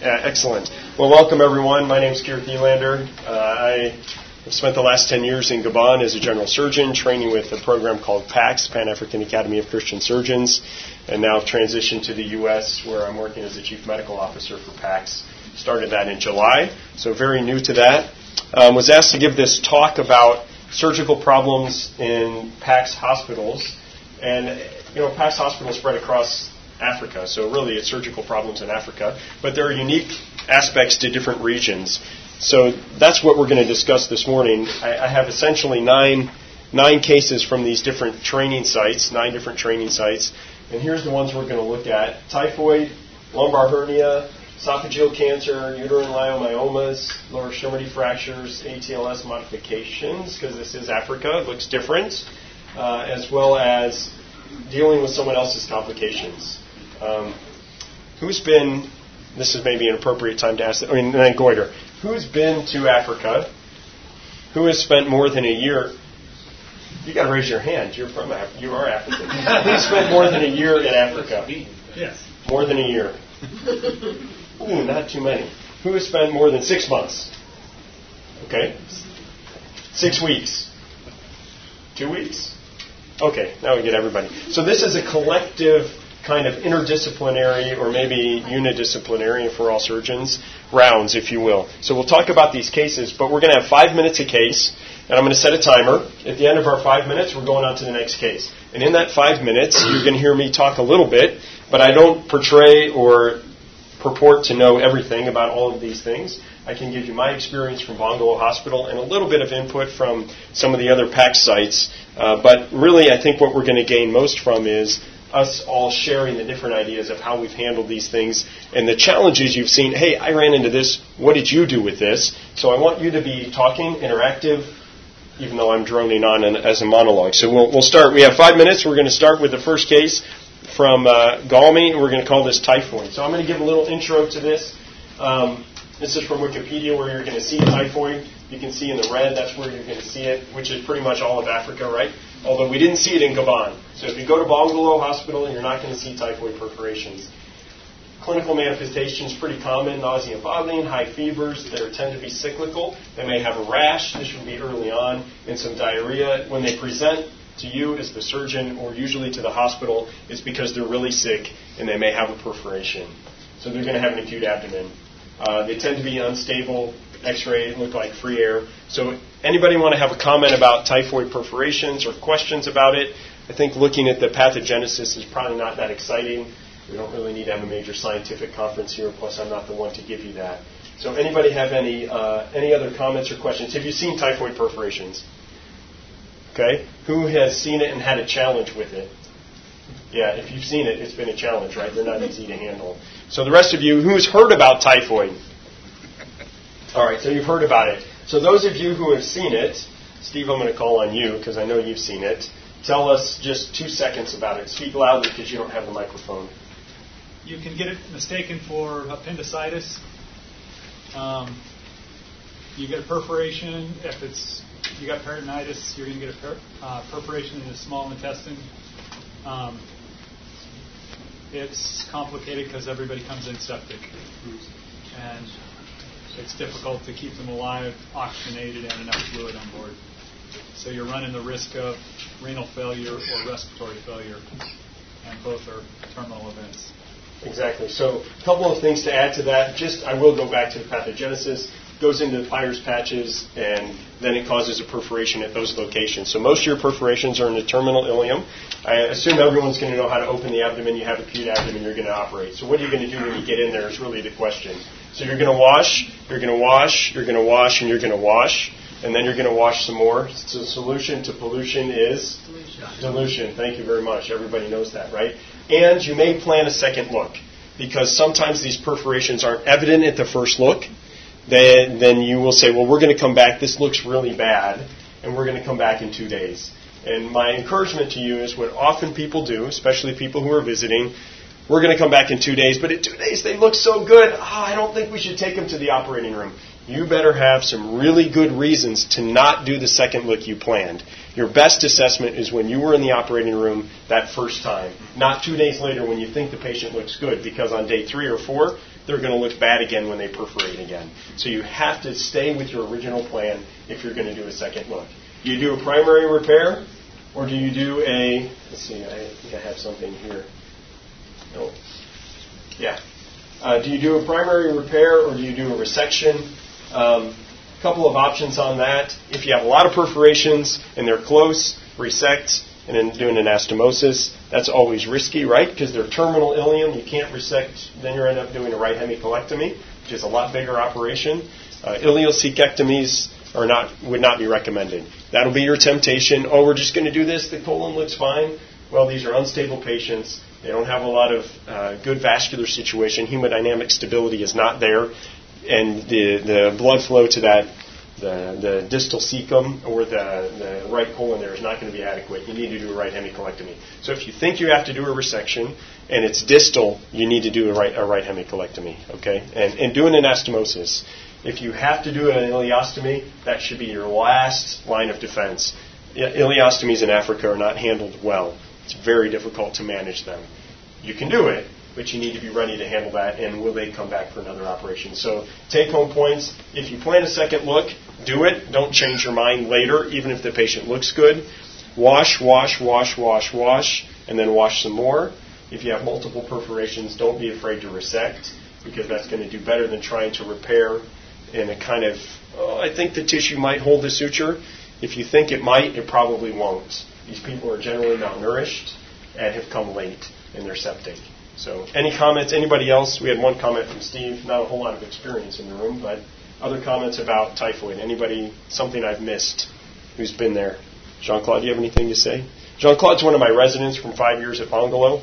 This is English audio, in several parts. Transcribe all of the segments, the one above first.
Uh, excellent. Well, welcome everyone. My name is Keir Thelander. Uh, I have spent the last 10 years in Gabon as a general surgeon, training with a program called PAACS, Pan African Academy of Christian Surgeons, and now I've transitioned to the U.S. where I'm working as a chief medical officer for PAACS. Started that in July, so very new to that. Um, was asked to give this talk about surgical problems in PAACS hospitals, and you know, PAACS hospitals spread across Africa. So really, it's surgical problems in Africa, but there are unique aspects to different regions. So that's what we're going to discuss this morning. I, I have essentially nine nine cases from these different training sites, nine different training sites, and here's the ones we're going to look at: typhoid, lumbar hernia, esophageal cancer, uterine leiomyomas, lower extremity fractures, ATLS modifications, because this is Africa, it looks different, uh, as well as dealing with someone else's complications. Um, who's been, this is maybe an appropriate time to ask, I mean, then goiter. Who's been to Africa? Who has spent more than a year? You got to raise your hand. You're from Africa. You are African. Who's spent more than a year in Africa? Yes. More than a year. Ooh, not too many. Who has spent more than six months? Okay. Six weeks. Two weeks? Okay, now we get everybody. So this is a collective kind of interdisciplinary or maybe unidisciplinary for all surgeons rounds, if you will. So we'll talk about these cases, but we're going to have five minutes a case, and I'm going to set a timer. At the end of our five minutes, we're going on to the next case. And in that five minutes, you're going to hear me talk a little bit, but I don't portray or purport to know everything about all of these things. I can give you my experience from Bongolo Hospital and a little bit of input from some of the other PAC sites. Uh, but really, I think what we're going to gain most from is us all sharing the different ideas of how we've handled these things and the challenges you've seen. Hey, I ran into this. What did you do with this? So I want you to be talking, interactive, even though I'm droning on as a monologue. So we'll, we'll start. We have five minutes. We're going to start with the first case from uh, Galmi. We're going to call this typhoid. So I'm going to give a little intro to this. Um, this is from Wikipedia where you're going to see typhoid. You can see in the red, that's where you're going to see it, which is pretty much all of Africa, right? Although we didn't see it in Gabon. So if you go to Bongolo Hospital, you're not going to see typhoid perforations. Clinical manifestations pretty common: nausea and vomiting, high fevers. They tend to be cyclical. They may have a rash. This would be early on, and some diarrhea. When they present to you as the surgeon, or usually to the hospital, it's because they're really sick and they may have a perforation. So they're going to have an acute abdomen. Uh, they tend to be unstable. X-ray look like free air. So anybody want to have a comment about typhoid perforations or questions about it? I think looking at the pathogenesis is probably not that exciting. We don't really need to have a major scientific conference here. Plus, I'm not the one to give you that. So anybody have any uh, any other comments or questions? Have you seen typhoid perforations? Okay. Who has seen it and had a challenge with it? Yeah, if you've seen it, it's been a challenge, right? They're not easy to handle. So the rest of you, who's heard about typhoid? All right, so you've heard about it. So those of you who have seen it, Steve, I'm going to call on you because I know you've seen it. Tell us just two seconds about it. Speak loudly because you don't have the microphone. You can get it mistaken for appendicitis. Um, you get a perforation. If it's you got peritonitis, you're going to get a per, uh, perforation in the small intestine. Um, it's complicated because everybody comes in septic, and it's difficult to keep them alive, oxygenated, and enough fluid on board. So you're running the risk of renal failure or respiratory failure, and both are terminal events. Exactly. So a couple of things to add to that. Just I will go back to the pathogenesis. Goes into the Peyer's patches, and then it causes a perforation at those locations. So most of your perforations are in the terminal ileum. I assume everyone's going to know how to open the abdomen. You have acute abdomen, you're going to operate. So what are you going to do when you get in there is really the question. So you're going to wash, you're going to wash, you're going to wash, and you're going to wash, and then you're going to wash some more. So the solution to pollution is dilution. dilution. Thank you very much. Everybody knows that, right? And you may plan a second look because sometimes these perforations aren't evident at the first look. Then, then you will say, well, we're going to come back. This looks really bad, and we're going to come back in two days. And my encouragement to you is what often people do, especially people who are visiting. We're going to come back in two days, but in two days they look so good. Oh, I don't think we should take them to the operating room. You better have some really good reasons to not do the second look you planned. Your best assessment is when you were in the operating room that first time, not two days later when you think the patient looks good, because on day three or four, they're going to look bad again when they perforate again. So you have to stay with your original plan if you're going to do a second look. Do you do a primary repair, or do you do a, let's see, I think I have something here. Yeah. Uh, do you do a primary repair, or do you do a resection? Um, couple of options on that. If you have a lot of perforations and they're close, resect and then do an anastomosis. That's always risky, right? Because they're terminal ileum. You can't resect. Then you end up doing a right hemicolectomy, which is a lot bigger operation. Uh, ileocecectomies are not would not be recommended. That'll be your temptation. Oh, we're just going to do this. The colon looks fine. Well, these are unstable patients. They don't have a lot of uh, good vascular situation. Hemodynamic stability is not there, and the the blood flow to that the, the distal cecum or the, the right colon there is not going to be adequate. You need to do a right hemicolectomy. So if you think you have to do a resection and it's distal, you need to do a right, a right hemicolectomy, okay? And, and do an anastomosis. If you have to do an ileostomy, that should be your last line of defense. Ileostomies in Africa are not handled well. It's very difficult to manage them. You can do it, but you need to be ready to handle that, and will they come back for another operation? So, take home points. If you plan a second look, do it. Don't change your mind later, even if the patient looks good. Wash, wash, wash, wash, wash, and then wash some more. If you have multiple perforations, don't be afraid to resect, because that's going to do better than trying to repair in a kind of, oh, I think the tissue might hold the suture. If you think it might, it probably won't. These people are generally malnourished and have come late in their septic. So, any comments? Anybody else? We had one comment from Steve. Not a whole lot of experience in the room, but other comments about typhoid. Anybody? Something I've missed? Who's been there? Jean Claude, do you have anything to say? Jean Claude's one of my residents from five years at Bongolo,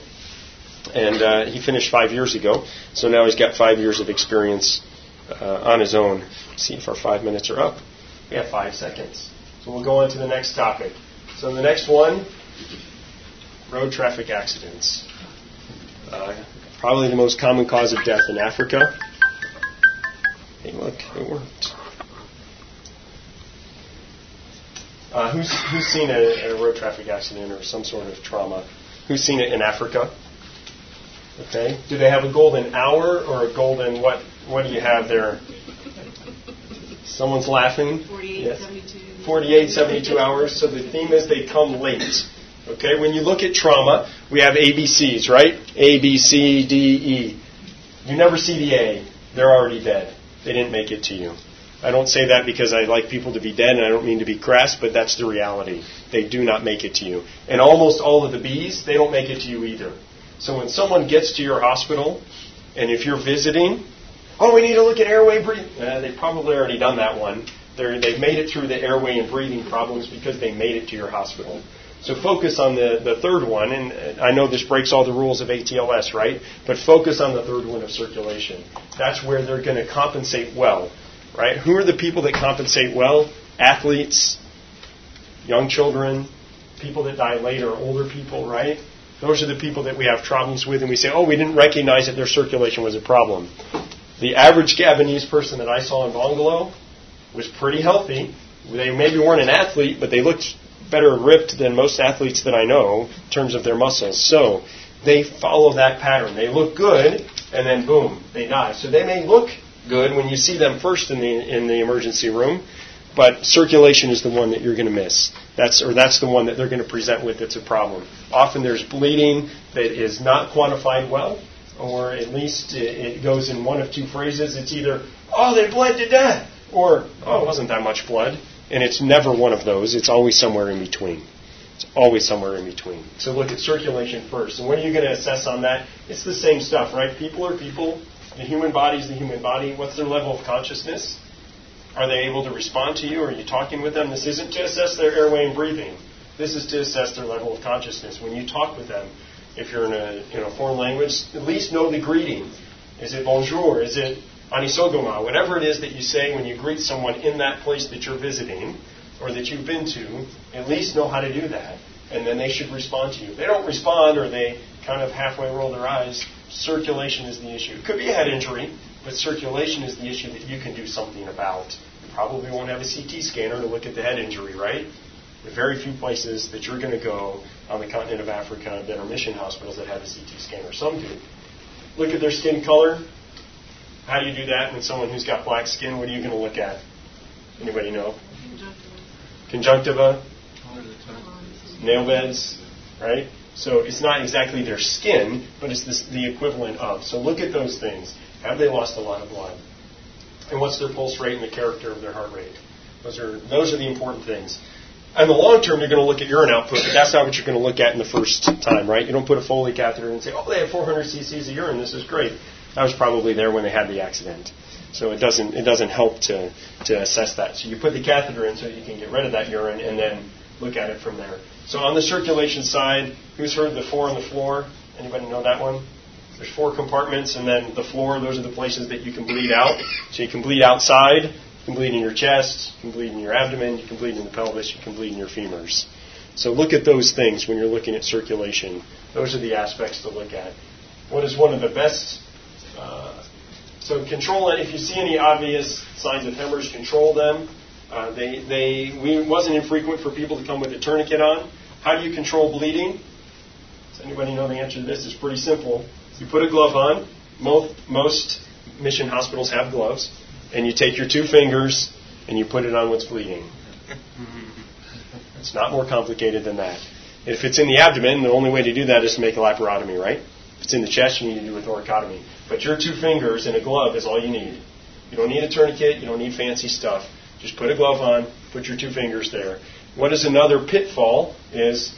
and uh, he finished five years ago. So now he's got five years of experience uh, on his own. Let's see if our five minutes are up. We have five seconds. So we'll go on to the next topic. So the next one road traffic accidents. Uh, probably the most common cause of death in Africa. Hey, look, it worked. Uh, who's, who's seen a, a, road traffic accident or some sort of trauma? Who's seen it in Africa? Okay. Do they have a golden hour or a golden what? What do you have there? Someone's laughing. 48, yes. 72. 48, 72 hours. So the theme is they come late. Okay, when you look at trauma, we have ABCs, right? A, B, C, D, E. You never see the A. They're already dead. They didn't make it to you. I don't say that because I like people to be dead and I don't mean to be crass, but that's the reality. They do not make it to you. And almost all of the B's, they don't make it to you either. So when someone gets to your hospital, and if you're visiting, oh, we need to look at airway breathing. Eh, they've probably already done that one. They've made it through the airway and breathing problems because they made it to your hospital. So focus on the, the third one, and I know this breaks all the rules of ATLS, right? But focus on the third one of circulation. That's where they're going to compensate well, right? Who are the people that compensate well? Athletes, young children, people that die later, older people, right? Those are the people that we have problems with, and we say, oh, we didn't recognize that their circulation was a problem. The average Gabonese person that I saw in Bongolo was pretty healthy. They maybe weren't an athlete, but they looked better ripped than most athletes that I know in terms of their muscles. So they follow that pattern. They look good, and then boom, they die. So they may look good when you see them first in the in the emergency room, but circulation is the one that you're going to miss. That's or that's the one that they're going to present with that's a problem. Often there's bleeding that is not quantified well, or at least it, it goes in one of two phrases. It's either oh they bled to death, or oh it wasn't that much blood. And it's never one of those. It's always somewhere in between. It's always somewhere in between. So look at circulation first. And what are you going to assess on that? It's the same stuff, right? People are people. The human body is the human body. What's their level of consciousness? Are they able to respond to you? Are you talking with them? This isn't to assess their airway and breathing. This is to assess their level of consciousness. When you talk with them, if you're in a, in a foreign language, at least know the greeting. Is it bonjour? Is it anisogoma, whatever it is that you say when you greet someone in that place that you're visiting or that you've been to, at least know how to do that. And then they should respond to you. If they don't respond or they kind of halfway roll their eyes, circulation is the issue. It could be a head injury, but circulation is the issue that you can do something about. You probably won't have a CT scanner to look at the head injury, right? The very few places that you're going to go on the continent of Africa that are mission hospitals that have a CT scanner. Some do. Look at their skin color How do you do that in someone who's got black skin? What are you going to look at? Anybody know? Conjunctiva. Nail beds, right? So it's not exactly their skin, but it's this, the equivalent of. So look at those things. Have they lost a lot of blood? And what's their pulse rate and the character of their heart rate? Those are those are the important things. In the long term, you're going to look at urine output, but that's not what you're going to look at in the first time, right? You don't put a Foley catheter in and say, "Oh, they have 400 cc's of urine. This is great." That was probably there when they had the accident, so it doesn't it doesn't help to to assess that. So you put the catheter in so you can get rid of that urine, and then look at it from there. So on the circulation side, who's heard the four on the floor? Anybody know that one? There's four compartments, and then the floor. Those are the places that you can bleed out. So you can bleed outside. You can bleed in your chest. You can bleed in your abdomen. You can bleed in the pelvis. You can bleed in your femurs. So look at those things when you're looking at circulation. Those are the aspects to look at. What is one of the best? Uh, so control it. If you see any obvious signs of hemorrhage, control them. Uh, they, they, we, it wasn't infrequent for people to come with a tourniquet on. How do you control bleeding? Does anybody know the answer to this? It's pretty simple. You put a glove on. Most, most mission hospitals have gloves. And you take your two fingers and you put it on what's bleeding. It's not more complicated than that. If it's in the abdomen, the only way to do that is to make a laparotomy, right? It's in the chest, you need to do a thoracotomy. But your two fingers and a glove is all you need. You don't need a tourniquet. You don't need fancy stuff. Just put a glove on, put your two fingers there. What is another pitfall is,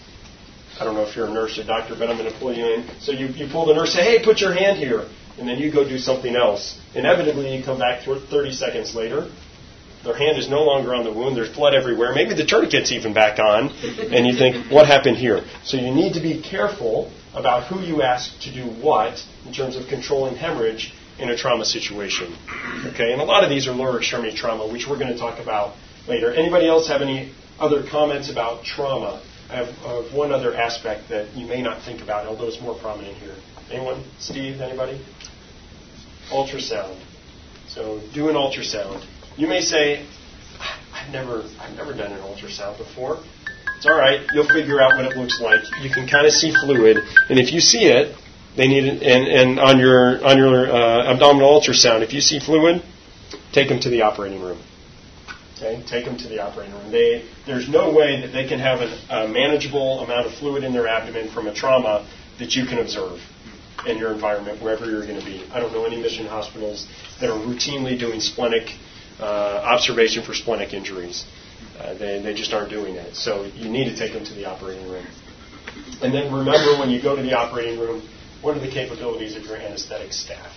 I don't know if you're a nurse or doctor, but I'm going to pull you in. So you, you pull the nurse, say, hey, put your hand here. And then you go do something else. Inevitably, you come back 30 seconds later. Their hand is no longer on the wound. There's blood everywhere. Maybe the tourniquet's even back on. And you think, what happened here? So you need to be careful about who you ask to do what in terms of controlling hemorrhage in a trauma situation. Okay, and a lot of these are lower extremity trauma, which we're going to talk about later. Anybody else have any other comments about trauma? I have one other aspect that you may not think about, although it's more prominent here. Anyone? Steve? Anybody? Ultrasound. So do an ultrasound. You may say, I've never, I've never done an ultrasound before. It's all right. You'll figure out what it looks like. You can kind of see fluid, and if you see it, they need it, and, and on your on your uh, abdominal ultrasound, if you see fluid, take them to the operating room. Okay, take them to the operating room. They, there's no way that they can have a, a manageable amount of fluid in their abdomen from a trauma that you can observe in your environment, wherever you're going to be. I don't know any mission hospitals that are routinely doing splenic uh, observation for splenic injuries. Uh, they, they just aren't doing that. So you need to take them to the operating room. And then remember when you go to the operating room, what are the capabilities of your anesthetic staff?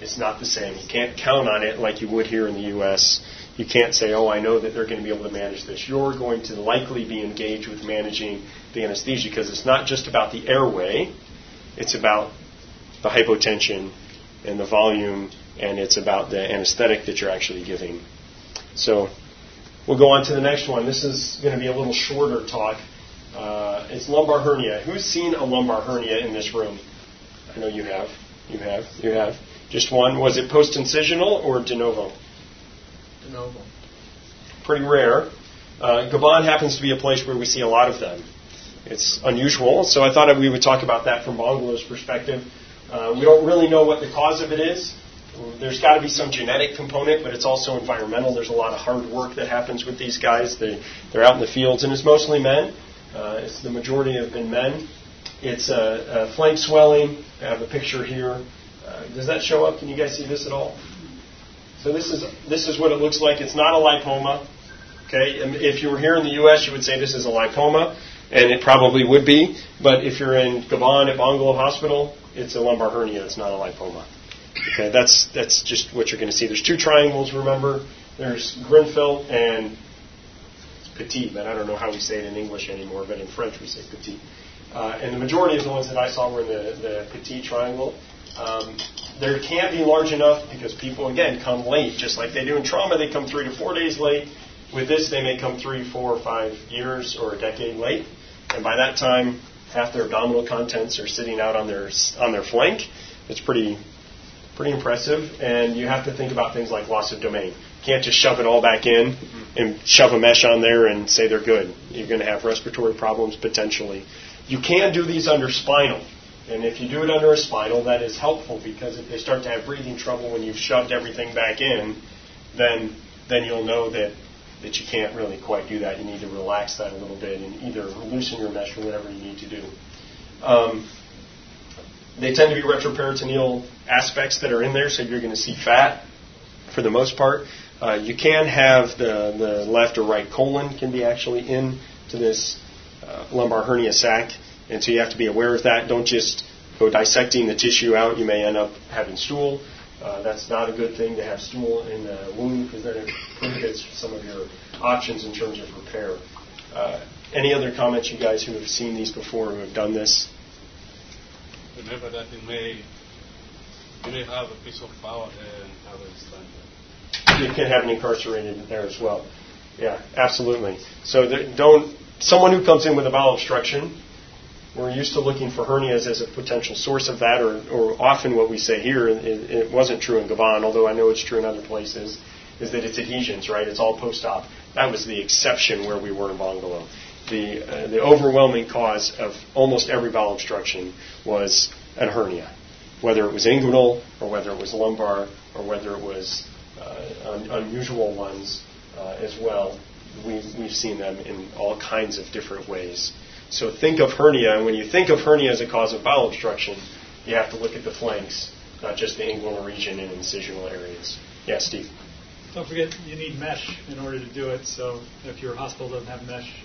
It's not the same. You can't count on it like you would here in the U.S. You can't say, oh, I know that they're going to be able to manage this. You're going to likely be engaged with managing the anesthesia because it's not just about the airway, it's about the hypotension and the volume, and it's about the anesthetic that you're actually giving. So we'll go on to the next one. This is going to be a little shorter talk. Uh, it's lumbar hernia. Who's seen a lumbar hernia in this room? I know you have. You have. You have. Just one. Was it post incisional or de novo? De novo. Pretty rare. Uh, Gabon happens to be a place where we see a lot of them. It's unusual, so I thought we would talk about that from Bongolo's perspective. Uh, we don't really know what the cause of it is. There's got to be some genetic component, but it's also environmental. There's a lot of hard work that happens with these guys. They, they're out in the fields, and it's mostly men. Uh, it's the majority have been men. It's a, a flank swelling. I have a picture here. Uh, does that show up? Can you guys see this at all? So this is this is what it looks like. It's not a lipoma. Okay, if you were here in the U.S., you would say this is a lipoma, and it probably would be. But if you're in Gabon at Bongolo Hospital, it's a lumbar hernia. It's not a lipoma. Okay, that's that's just what you're going to see. There's two triangles. Remember, there's Grynfeltt and petit, but I don't know how we say it in English anymore, but in French we say petit. Uh, and the majority of the ones that I saw were in the, the petit triangle. Um, there can't be large enough because people, again, come late, just like they do in trauma. They come three to four days late. With this, they may come three, four, or five years or a decade late. And by that time, half their abdominal contents are sitting out on their on their flank. It's pretty pretty impressive. And you have to think about things like loss of domain can't just shove it all back in and shove a mesh on there and say they're good. You're going to have respiratory problems potentially. You can do these under spinal. And if you do it under a spinal, that is helpful because if they start to have breathing trouble when you've shoved everything back in, then then you'll know that that you can't really quite do that. You need to relax that a little bit and either loosen your mesh or whatever you need to do. Um, they tend to be retroperitoneal aspects that are in there, so you're going to see fat for the most part. Uh, you can have the, the left or right colon can be actually in to this uh, lumbar hernia sac, and so you have to be aware of that. Don't just go dissecting the tissue out. You may end up having stool. Uh, that's not a good thing to have stool in the wound because then it prohibits some of your options in terms of repair. Uh, any other comments, you guys who have seen these before, who have done this? Remember that you may you may have a piece of power and have a stand. You can have an incarcerated there as well. Yeah, absolutely. So don't someone who comes in with a bowel obstruction we're used to looking for hernias as a potential source of that, or, or often what we say here, it, it wasn't true in Gabon, although I know it's true in other places, is that it's adhesions, right? It's all post-op. That was the exception where we were in Bongolo. The, uh, the overwhelming cause of almost every bowel obstruction was a hernia, whether it was inguinal or whether it was lumbar or whether it was uh, un- unusual ones uh, as well. We, we've seen them in all kinds of different ways. So think of hernia, and when you think of hernia as a cause of bowel obstruction, you have to look at the flanks, not just the inguinal region and incisional areas. Yeah, Steve. Don't forget you need mesh in order to do it. So if your hospital doesn't have mesh,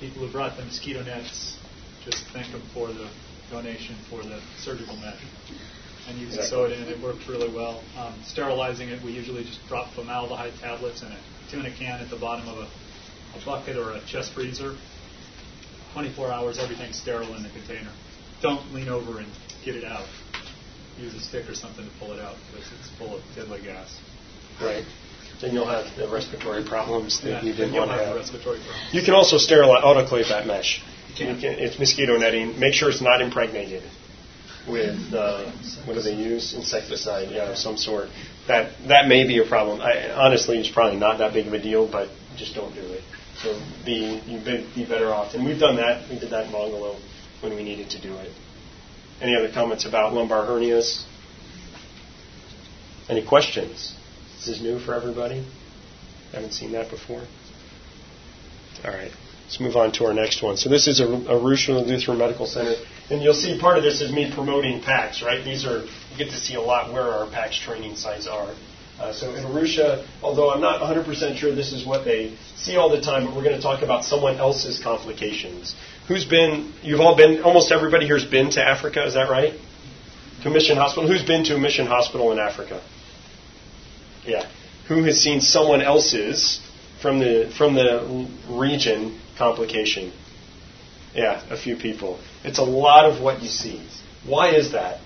people who brought the mosquito nets, just thank them for the donation for the surgical net. And you can exactly. sew it in. It works really well. Um, sterilizing it, we usually just drop formaldehyde tablets in a tuna can at the bottom of a, a bucket or a chest freezer 24 hours, everything's sterile in the container. Don't lean over and get it out. Use a stick or something to pull it out because it's full of deadly gas. Right. Then you'll have the respiratory problems that yeah, you didn't want to have. Respiratory problems. You can also sterilize, autoclave that mesh. You can, it's mosquito netting. Make sure it's not impregnated with uh, what do they use? Insecticide, yeah, of some sort. That that may be a problem. I, honestly, it's probably not that big of a deal, but just don't do it. So be you be, be better off. And we've done that. We did that in Bongolo when we needed to do it. Any other comments about lumbar hernias? Any questions? This is new for everybody. Haven't seen that before. All right. Let's move on to our next one. So this is a, Arusha Lutheran Medical Center, and you'll see part of this is me promoting PAACS, right? These are you get to see a lot where our PAACS training sites are. Uh, so in Arusha, although I'm not 100% sure this is what they see all the time, but we're going to talk about someone else's complications. Who's been, you've all been, almost everybody here has been to Africa, is that right? To a mission hospital. Who's been to a mission hospital in Africa? Yeah. Who has seen someone else's from the, from the region complication? Yeah, a few people. It's a lot of what you see. Why is that?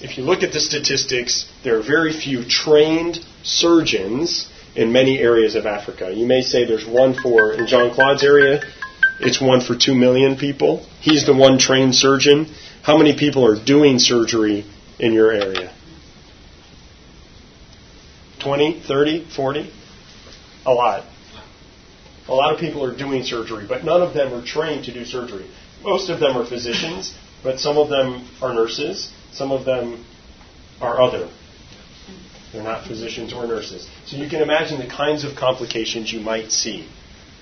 if you look at the statistics, there are very few trained surgeons in many areas of Africa. You may say there's one for, in Jean Claude's area, it's one for two million people. He's the one trained surgeon. How many people are doing surgery in your area? 20, 30, 40? A lot. A lot of people are doing surgery, but none of them are trained to do surgery. Most of them are physicians, but some of them are nurses, some of them are other. They're not physicians or nurses. So you can imagine the kinds of complications you might see.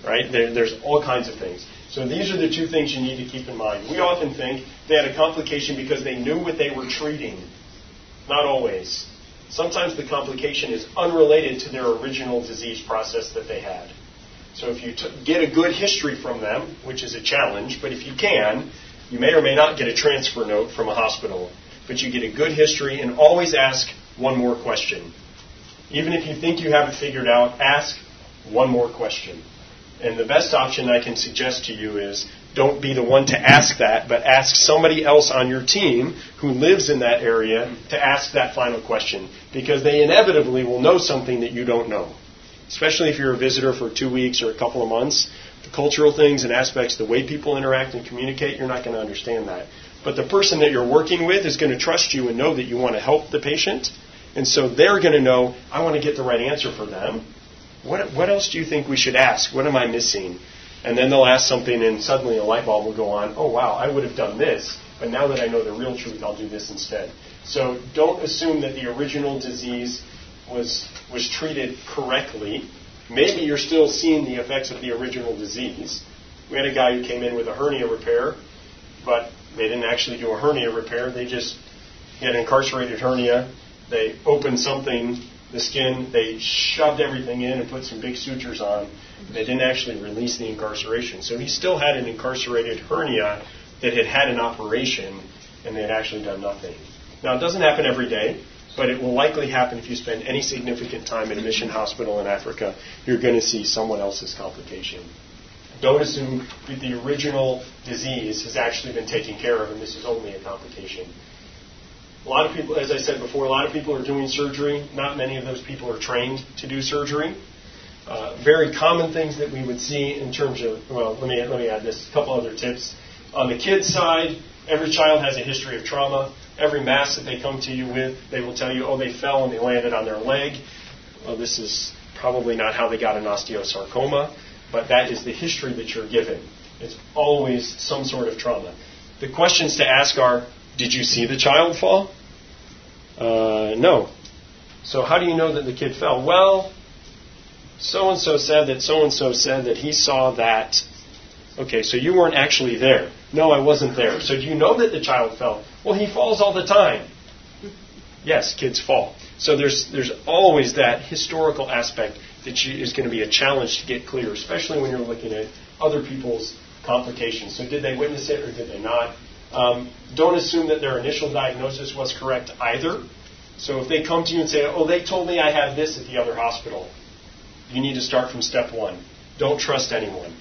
Right? There, there's all kinds of things. So these are the two things you need to keep in mind. We often think they had a complication because they knew what they were treating. Not always. Sometimes the complication is unrelated to their original disease process that they had. So if you t- get a good history from them, which is a challenge, but if you can, you may or may not get a transfer note from a hospital but you get a good history and always ask one more question. Even if you think you have it figured out, ask one more question. And the best option I can suggest to you is don't be the one to ask that, but ask somebody else on your team who lives in that area to ask that final question because they inevitably will know something that you don't know. Especially if you're a visitor for two weeks or a couple of months, the cultural things and aspects, the way people interact and communicate, you're not going to understand that. But the person that you're working with is going to trust you and know that you want to help the patient. And so they're going to know, I want to get the right answer for them. What, what else do you think we should ask? What am I missing? And then they'll ask something, and suddenly a light bulb will go on. Oh, wow, I would have done this but now that I know the real truth, I'll do this instead. So don't assume that the original disease was, was treated correctly. Maybe you're still seeing the effects of the original disease. We had a guy who came in with a hernia repair, but they didn't actually do a hernia repair. They just had an incarcerated hernia. They opened something, the skin, they shoved everything in and put some big sutures on. They didn't actually release the incarceration. So he still had an incarcerated hernia that had had an operation and they had actually done nothing. Now, it doesn't happen every day, but it will likely happen if you spend any significant time in a mission hospital in Africa. You're going to see someone else's complication. Don't assume that the original disease has actually been taken care of and this is only a complication. A lot of people, as I said before, a lot of people are doing surgery. Not many of those people are trained to do surgery. Uh, very common things that we would see in terms of, well, let me, let me add this, a couple other tips. On the kids' side, every child has a history of trauma. Every mass that they come to you with, they will tell you, oh, they fell and they landed on their leg. Well, this is probably not how they got an osteosarcoma, but that is the history that you're given. It's always some sort of trauma. The questions to ask are, did you see the child fall? Uh, no. So how do you know that the kid fell? Well, so and so said that so and so said that he saw that. Okay, so you weren't actually there. No, I wasn't there. So do you know that the child fell? Well, he falls all the time. Yes, kids fall. So there's there's always that historical aspect that you, is going to be a challenge to get clear, especially when you're looking at other people's complications. So did they witness it or did they not? Um, don't assume that their initial diagnosis was correct either. So if they come to you and say, "Oh, they told me I had this at the other hospital," you need to start from step one. Don't trust anyone.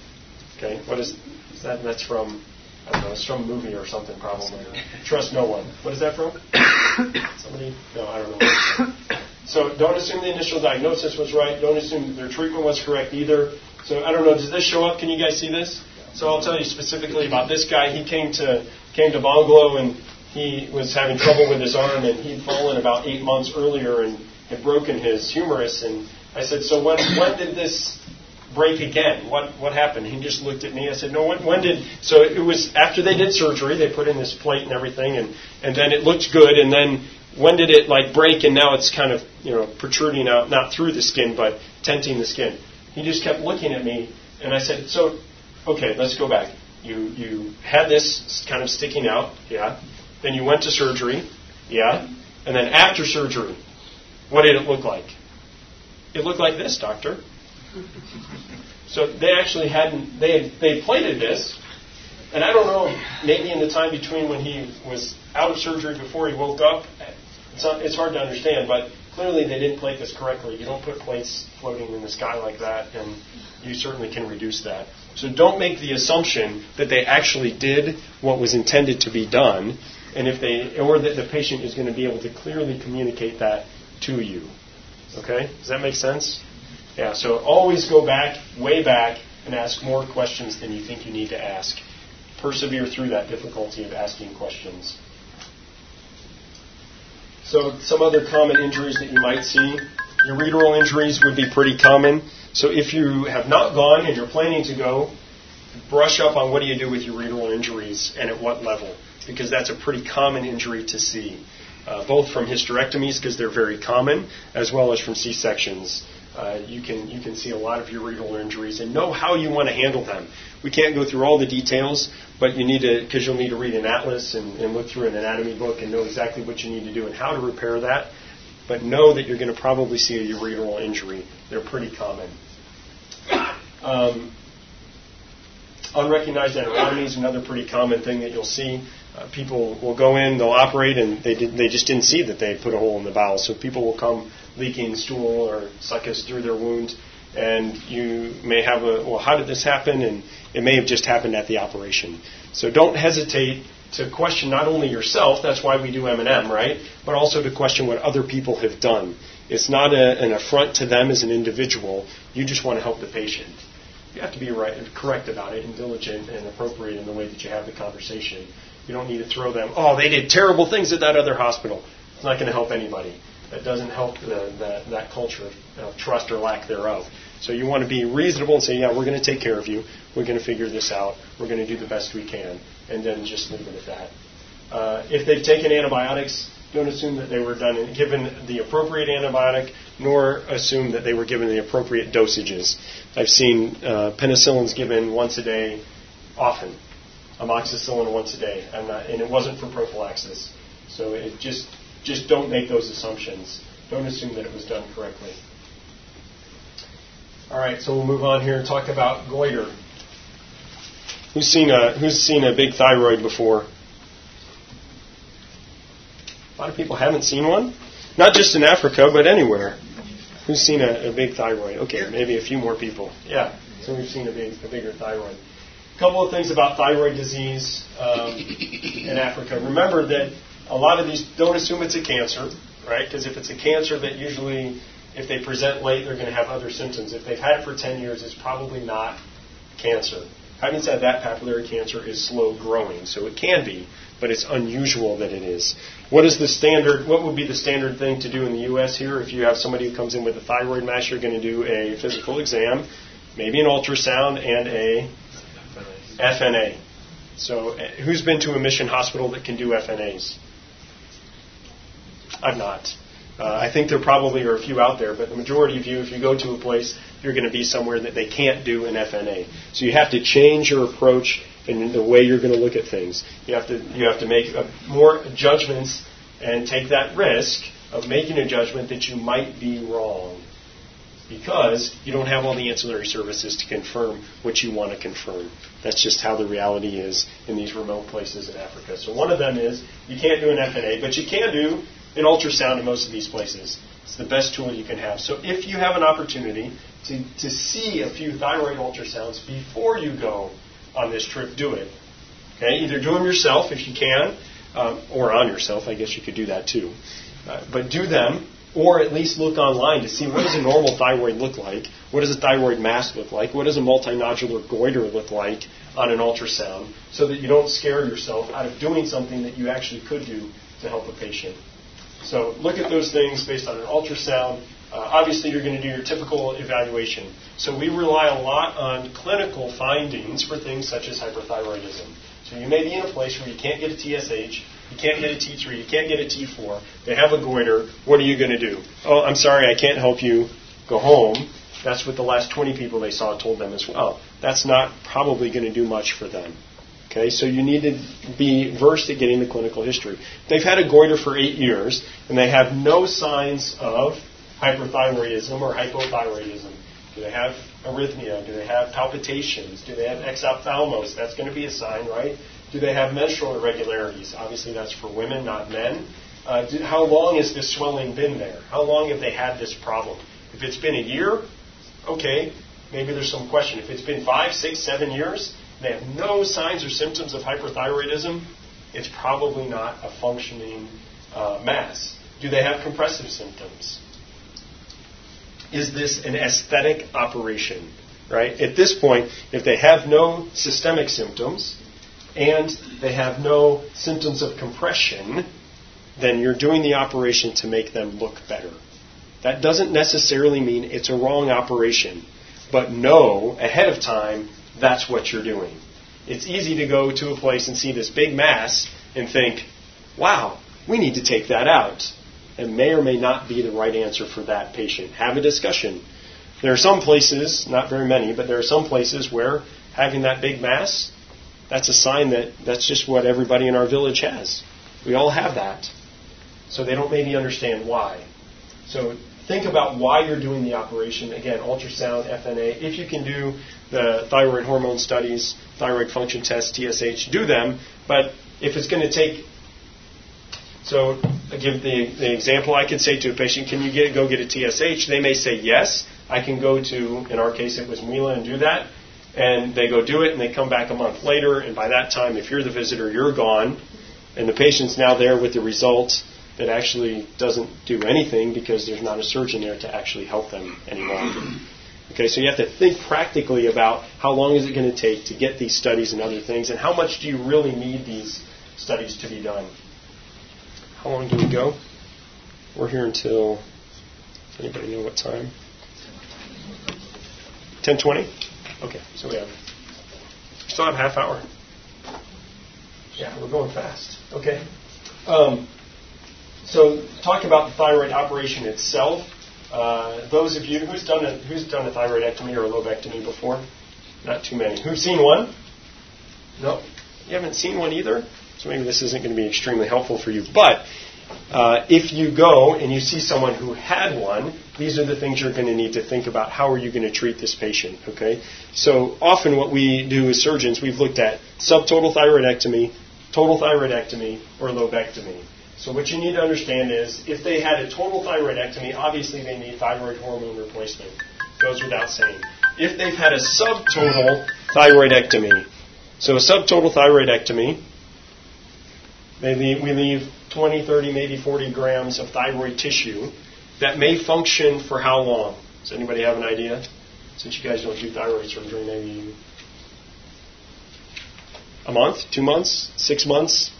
Okay, what is, is that? That's from I don't know. It's from a movie or something probably. Trust no one. What is that from? Somebody? No, I don't know. So don't assume the initial diagnosis was right. Don't assume their treatment was correct either. So I don't know. Does this show up? Can you guys see this? So I'll tell you specifically about this guy. He came to came to Bongolo and he was having trouble with his arm and he'd fallen about eight months earlier and had broken his humerus. And I said, so when when did this break again? What what happened? He just looked at me. I said, no. When, when did? So it was after they did surgery. They put in this plate and everything, and and then it looked good. And then when did it like break? And now it's kind of you know protruding out, not through the skin, but tenting the skin. He just kept looking at me, and I said, so okay, let's go back. You you had this kind of sticking out, yeah. Then you went to surgery, yeah. And then after surgery, what did it look like? It looked like this, doctor. So they actually hadn't they had, they plated this, and I don't know maybe in the time between when he was out of surgery before he woke up, it's, not, it's hard to understand, but clearly they didn't plate this correctly. You don't put plates floating in the sky like that, and you certainly can reduce that. So don't make the assumption that they actually did what was intended to be done, and if they or that the patient is going to be able to clearly communicate that to you. Okay, does that make sense? Yeah, so always go back, way back, and ask more questions than you think you need to ask. Persevere through that difficulty of asking questions. So, some other common injuries that you might see. Ureteral injuries would be pretty common. So, if you have not gone and you're planning to go, brush up on what do you do with ureteral injuries and at what level, because that's a pretty common injury to see, uh, both from hysterectomies, because they're very common, as well as from C sections uh, you can you can see a lot of ureteral injuries and know how you want to handle them. We can't go through all the details, but you need to because you'll need to read an atlas and, and look through an anatomy book and know exactly what you need to do and how to repair that. But know that you're going to probably see a ureteral injury. They're pretty common. Um, unrecognized aneurysm is another pretty common thing that you'll see. Uh, people will go in, they'll operate, and they did, they just didn't see that they put a hole in the bowel. So people will come leaking stool or succus through their wound, and you may have a well, how did this happen? And it may have just happened at the operation. So don't hesitate to question not only yourself. That's why we do M&M, right? But also to question what other people have done. It's not a, an affront to them as an individual. You just want to help the patient you have to be right, correct about it and diligent and appropriate in the way that you have the conversation. You don't need to throw them, oh, they did terrible things at that other hospital. It's not going to help anybody. That doesn't help the, the, that culture of, trust or lack thereof. So you want to be reasonable and say, yeah, we're going to take care of you. We're going to figure this out. We're going to do the best we can. And then just leave it at that. Uh, if they've taken antibiotics, don't assume that they were done given the appropriate antibiotic, nor assume that they were given the appropriate dosages. I've seen uh, penicillins given once a day, often, amoxicillin once a day, not, uh, and it wasn't for prophylaxis. So it just just don't make those assumptions. Don't assume that it was done correctly. All right, so we'll move on here and talk about goiter. Who's seen a Who's seen a big thyroid before? A lot of people haven't seen one, not just in Africa, but anywhere. Who's seen a, a big thyroid? Okay, maybe a few more people. Yeah, so we've seen a big, a bigger thyroid. A couple of things about thyroid disease um, in Africa. Remember that a lot of these don't assume it's a cancer, right? Because if it's a cancer, that usually, if they present late, they're going to have other symptoms. If they've had it for 10 years, it's probably not cancer. Having said that, papillary cancer is slow growing, so it can be, but it's unusual that it is. What is the standard? What would be the standard thing to do in the U.S. here? If you have somebody who comes in with a thyroid mass, you're going to do a physical exam, maybe an ultrasound, and a FNA. So, eh, who's been to a mission hospital that can do FNAs? I've not. Uh, I think there probably are a few out there, but the majority of you, if you go to a place, you're going to be somewhere that they can't do an FNA. So you have to change your approach and the way you're going to look at things. You have to you have to make a, more judgments and take that risk of making a judgment that you might be wrong because you don't have all the ancillary services to confirm what you want to confirm. That's just how the reality is in these remote places in Africa. So one of them is you can't do an FNA, but you can do an ultrasound in most of these places. It's the best tool you can have. So if you have an opportunity to, to see a few thyroid ultrasounds before you go on this trip, do it. Okay, either do them yourself if you can, um, or on yourself. I guess you could do that too. Uh, but do them, or at least look online to see what does a normal thyroid look like, what does a thyroid mass look like, what does a multinodular goiter look like on an ultrasound, so that you don't scare yourself out of doing something that you actually could do to help a patient. So look at those things based on an ultrasound. Uh, obviously, you're going to do your typical evaluation. So we rely a lot on clinical findings for things such as hyperthyroidism. So you may be in a place where you can't get a TSH, you can't get a T3, you can't get a T4. They have a goiter. What are you going to do? Oh, I'm sorry, I can't help you. Go home. That's what the last 20 people they saw told them as well. That's not probably going to do much for them. Okay, so you need to be versed at getting the clinical history. They've had a goiter for eight years, and they have no signs of hyperthyroidism or hypothyroidism. Do they have arrhythmia? Do they have palpitations? Do they have exophthalmos? That's going to be a sign, right? Do they have menstrual irregularities? Obviously, that's for women, not men. Uh, how long has this swelling been there? How long have they had this problem? If it's been a year, okay, maybe there's some question. If it's been five, six, seven years, they have no signs or symptoms of hyperthyroidism, it's probably not a functioning uh, mass. Do they have compressive symptoms? Is this an aesthetic operation? Right? At this point, if they have no systemic symptoms and they have no symptoms of compression, then you're doing the operation to make them look better. That doesn't necessarily mean it's a wrong operation, but know ahead of time that's what you're doing. It's easy to go to a place and see this big mass and think, wow, we need to take that out. It may or may not be the right answer for that patient. Have a discussion. There are some places, not very many, but there are some places where having that big mass, that's a sign that that's just what everybody in our village has. We all have that. So they don't maybe understand why. So think about why you're doing the operation. Again, ultrasound, FNA. If you can do the thyroid hormone studies, thyroid function tests, TSH, do them. But if it's going to take, so I give the, the example, I could say to a patient, can you get, go get a TSH? They may say yes. I can go to, in our case, it was Mouila and do that. And they go do it, and they come back a month later, and by that time, if you're the visitor, you're gone, and the patient's now there with the results that actually doesn't do anything because there's not a surgeon there to actually help them any longer. Okay, so you have to think practically about how long is it going to take to get these studies and other things, and how much do you really need these studies to be done? How long do we go? We're here until anybody know what time? 10:20. Okay, so we have still have half hour. Yeah, we're going fast. Okay. Um, so, talk about the thyroid operation itself. Uh, those of you who's done a who's done a thyroidectomy or a lobectomy before? Not too many. Who've seen one? No, you haven't seen one either. So maybe this isn't going to be extremely helpful for you. But uh, if you go and you see someone who had one, these are the things you're going to need to think about. How are you going to treat this patient? Okay. So often what we do as surgeons, we've looked at subtotal thyroidectomy, total thyroidectomy, or lobectomy. So what you need to understand is if they had a total thyroidectomy, obviously they need thyroid hormone replacement. Goes without saying. If they've had a subtotal thyroidectomy, so a subtotal thyroidectomy, leave, we leave 20, 30, maybe 40 grams of thyroid tissue that may function for how long? Does anybody have an idea? Since you guys don't do thyroid surgery, maybe a month, two months, six months,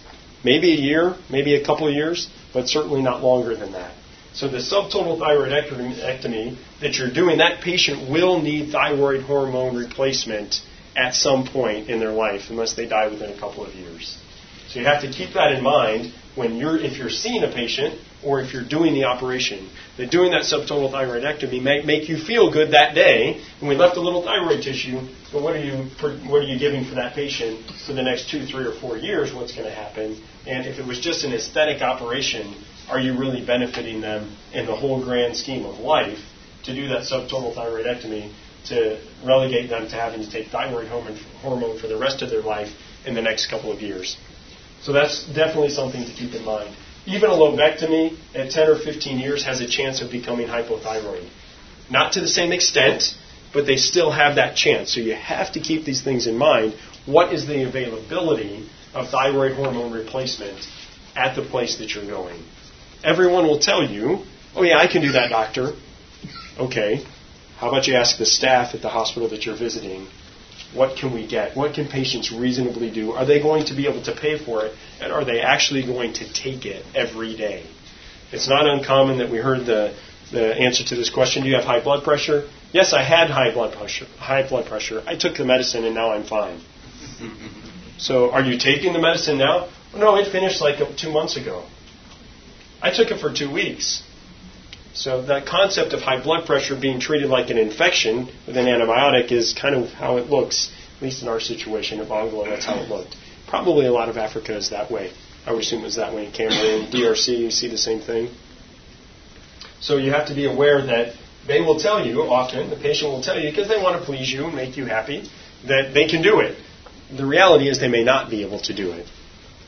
maybe a year, maybe a couple of years, but certainly not longer than that. So the subtotal thyroidectomy that you're doing, that patient will need thyroid hormone replacement at some point in their life, unless they die within a couple of years. So you have to keep that in mind when you're, if you're seeing a patient or if you're doing the operation. That doing that subtotal thyroidectomy may make you feel good that day, and we left a little thyroid tissue. But what are you what are you giving for that patient for the next two, three, or four years? What's going to happen? And if it was just an aesthetic operation, are you really benefiting them in the whole grand scheme of life to do that subtotal thyroidectomy to relegate them to having to take thyroid hormone for the rest of their life in the next couple of years? So that's definitely something to keep in mind. Even a lobectomy at 10 or 15 years has a chance of becoming hypothyroid. Not to the same extent, but they still have that chance. So you have to keep these things in mind. What is the availability of thyroid hormone replacement at the place that you're going? Everyone will tell you, oh, yeah, I can do that, doctor. Okay. How about you ask the staff at the hospital that you're visiting what can we get? What can patients reasonably do? Are they going to be able to pay for it? And are they actually going to take it every day? It's not uncommon that we heard the, the answer to this question. Do you have high blood pressure? Yes, I had high blood pressure. High blood pressure. I took the medicine and now I'm fine. so, are you taking the medicine now? no, it finished like two months ago. I took it for two weeks. So that concept of high blood pressure being treated like an infection with an antibiotic is kind of how it looks, at least in our situation at Bongolo, that's how it looked. Probably a lot of Africa is that way. I would assume it was that way in Cameroon. DRC, you see the same thing. So you have to be aware that they will tell you often, the patient will tell you, because they want to please you and make you happy, that they can do it. The reality is they may not be able to do it.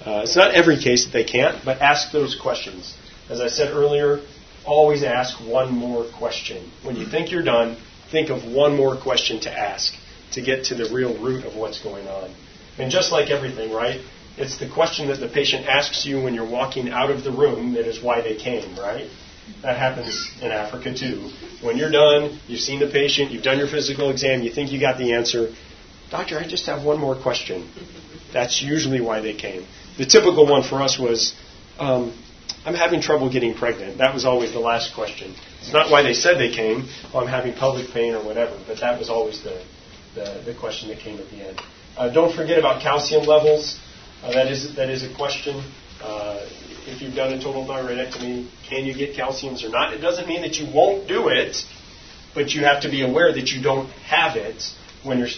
Uh, it's not every case that they can't, but ask those questions. As I said earlier, always ask one more question. When you think you're done, think of one more question to ask to get to the real root of what's going on. And just like everything, right? It's the question that the patient asks you when you're walking out of the room that is why they came, right? That happens in Africa too. When you're done, you've seen the patient, you've done your physical exam, you think you got the answer. Doctor, I just have one more question. That's usually why they came. The typical one for us was, um, I'm having trouble getting pregnant. That was always the last question. It's not why they said they came, oh, I'm having pelvic pain or whatever, but that was always the, the, the question that came at the end. Uh, don't forget about calcium levels. Uh, that, is, that is a question. Uh, if you've done a total thyroidectomy, can you get calciums or not? It doesn't mean that you won't do it, but you have to be aware that you don't have it when you're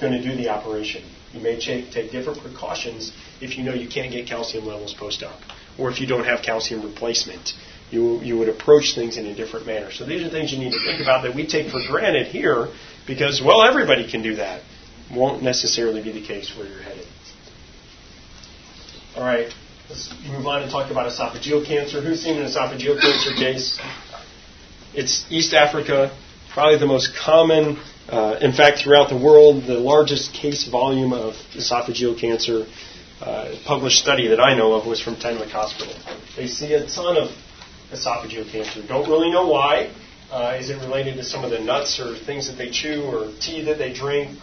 going to do the operation. You may take, take different precautions if you know you can't get calcium levels post op or if you don't have calcium replacement. You, you would approach things in a different manner. So these are things you need to think about that we take for granted here because, well, everybody can do that. Won't necessarily be the case where you're headed. All right, let's move on and talk about esophageal cancer. Who's seen an esophageal cancer case? It's East Africa, probably the most common, uh, in fact, throughout the world, the largest case volume of esophageal cancer uh, published study that I know of was from Tenwek Hospital. They see a ton of esophageal cancer. Don't really know why. Uh, is it related to some of the nuts or things that they chew or tea that they drink?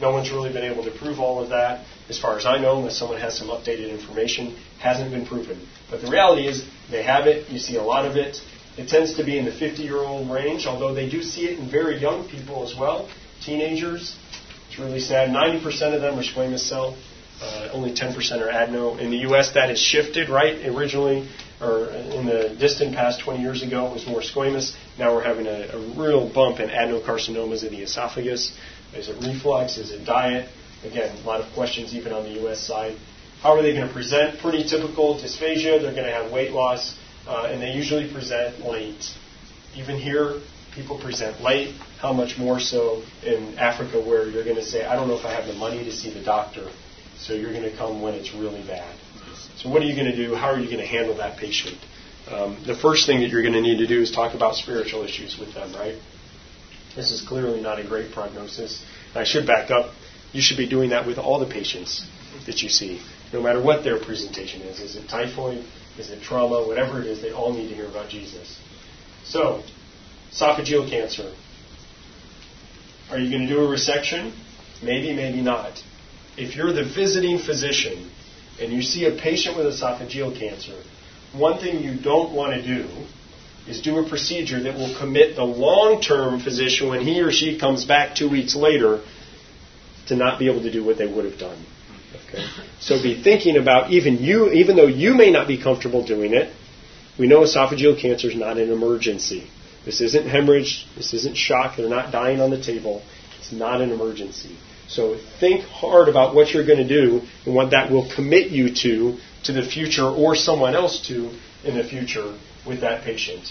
No one's really been able to prove all of that. As far as I know, unless someone has some updated information, hasn't been proven. But the reality is they have it. You see a lot of it. It tends to be in the 50 year old range, although they do see it in very young people as well, teenagers. It's really sad. 90% of them are squamous cell Uh, only 10% are adeno. In the U.S., that has shifted, right? Originally, or in the distant past 20 years ago, it was more squamous. Now we're having a, a real bump in adenocarcinomas of the esophagus. Is it reflux? Is it diet? Again, a lot of questions even on the U.S. side. How are they going to present? Pretty typical dysphagia. They're going to have weight loss, uh, and they usually present late. Even here, people present late. How much more so in Africa, where you're going to say, I don't know if I have the money to see the doctor, so you're going to come when it's really bad. So, what are you going to do? How are you going to handle that patient? Um, the first thing that you're going to need to do is talk about spiritual issues with them, right? This is clearly not a great prognosis. I should back up. You should be doing that with all the patients that you see, no matter what their presentation is. Is it typhoid? Is it trauma? Whatever it is, they all need to hear about Jesus. So, esophageal cancer. Are you going to do a resection? Maybe, maybe not. If you're the visiting physician and you see a patient with esophageal cancer, one thing you don't want to do is do a procedure that will commit the long term physician when he or she comes back two weeks later to not be able to do what they would have done. Okay? So be thinking about even you, even though you may not be comfortable doing it, we know esophageal cancer is not an emergency. This isn't hemorrhage. This isn't shock. They're not dying on the table. It's not an emergency. So think hard about what you're going to do and what that will commit you to to the future or someone else to in the future with that patient.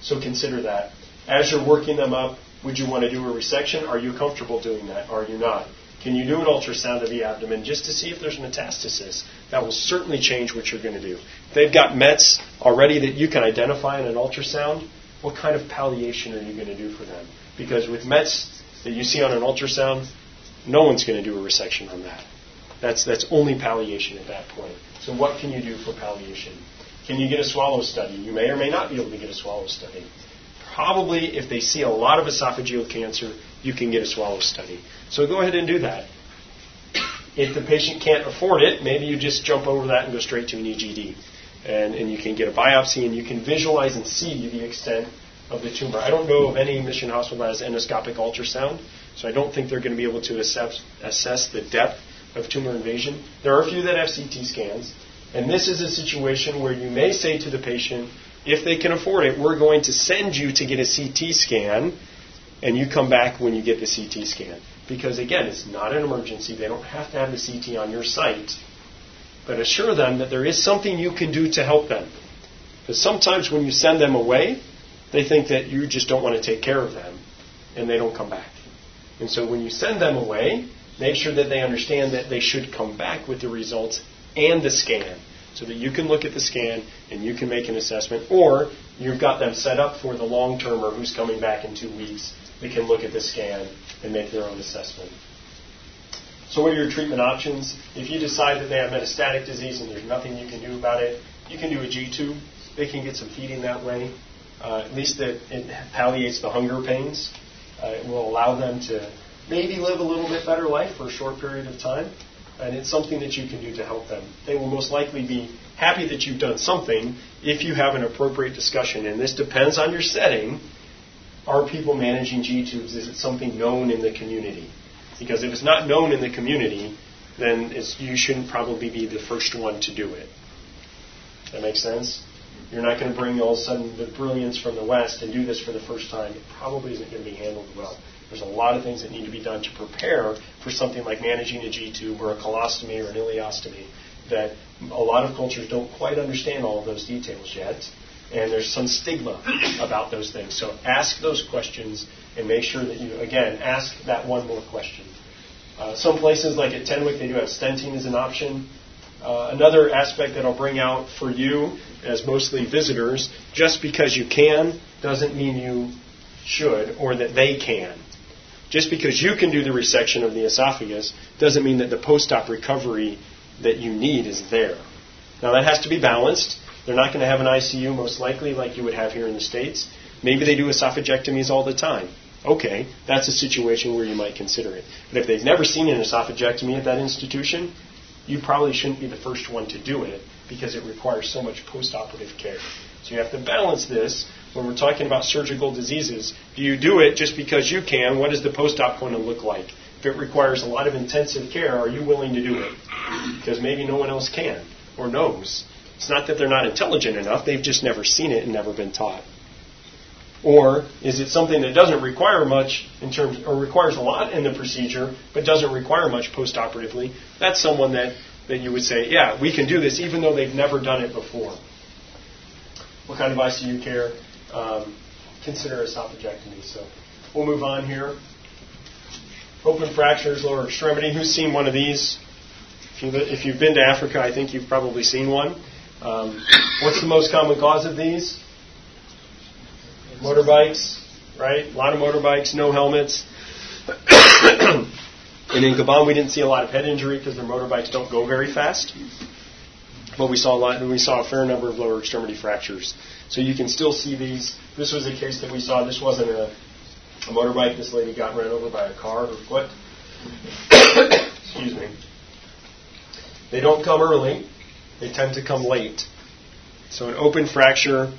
So consider that. As you're working them up, would you want to do a resection? Are you comfortable doing that? Are you not? Can you do an ultrasound of the abdomen just to see if there's metastasis? That will certainly change what you're going to do. They've got METs already that you can identify in an ultrasound, what kind of palliation are you going to do for them? Because with METs that you see on an ultrasound, no one's going to do a resection on that. That's, that's only palliation at that point. So what can you do for palliation? Can you get a swallow study? You may or may not be able to get a swallow study. Probably, if they see a lot of esophageal cancer, you can get a swallow study. So go ahead and do that. If the patient can't afford it, maybe you just jump over that and go straight to an EGD. And, and you can get a biopsy and you can visualize and see the extent of the tumor. I don't know of any mission hospital that has endoscopic ultrasound, so I don't think they're going to be able to assess, assess the depth of tumor invasion. There are a few that have CT scans, and this is a situation where you may say to the patient, if they can afford it, we're going to send you to get a CT scan, and you come back when you get the CT scan. Because again, it's not an emergency. They don't have to have the CT on your site. But assure them that there is something you can do to help them. Because sometimes when you send them away, they think that you just don't want to take care of them, and they don't come back. And so when you send them away, make sure that they understand that they should come back with the results and the scan so that you can look at the scan and you can make an assessment, or you've got them set up for the long termer who's coming back in two weeks. They can look at the scan and make their own assessment. So, what are your treatment options? If you decide that they have metastatic disease and there's nothing you can do about it, you can do a G tube. They can get some feeding that way. Uh, at least it, it palliates the hunger pains. Uh, it will allow them to maybe live a little bit better life for a short period of time. And it's something that you can do to help them. They will most likely be happy that you've done something if you have an appropriate discussion. And this depends on your setting. Are people managing G tubes? Is it something known in the community? Because if it's not known in the community, then you shouldn't probably be the first one to do it. That makes sense? You're not going to bring all of a sudden the brilliance from the West and do this for the first time. It probably isn't going to be handled well. There's a lot of things that need to be done to prepare for something like managing a G tube or a colostomy or an ileostomy that a lot of cultures don't quite understand all of those details yet. And there's some stigma about those things. So ask those questions and make sure that you, again, ask that one more question. Uh, some places, like at Tenwek, they do have stenting as an option. Uh, another aspect that I'll bring out for you, as mostly visitors, just because you can doesn't mean you should or that they can. Just because you can do the resection of the esophagus doesn't mean that the post op recovery that you need is there. Now, that has to be balanced. They're not going to have an ICU, most likely, like you would have here in the States. Maybe they do esophagectomies all the time. Okay, that's a situation where you might consider it. But if they've never seen an esophagectomy at that institution, you probably shouldn't be the first one to do it because it requires so much postoperative care. So you have to balance this when we're talking about surgical diseases. Do you do it just because you can? What is the post op going to look like? If it requires a lot of intensive care, are you willing to do it? Because maybe no one else can or knows. It's not that they're not intelligent enough, they've just never seen it and never been taught. Or is it something that doesn't require much in terms, or requires a lot in the procedure, but doesn't require much postoperatively? That's someone that, that you would say, yeah, we can do this even though they've never done it before. What kind of ICU care? Um, consider esophagectomy. So we'll move on here. Open fractures, lower extremity. Who's seen one of these? If you've been to Africa, I think you've probably seen one. Um, what's the most common cause of these? Motorbikes, right? A lot of motorbikes, no helmets. and in Gabon, we didn't see a lot of head injury because their motorbikes don't go very fast. But we saw a lot, we saw a fair number of lower extremity fractures. So you can still see these. This was a case that we saw. This wasn't a, a motorbike. This lady got run over by a car. Her foot. Excuse me. They don't come early. They tend to come late. So an open fracture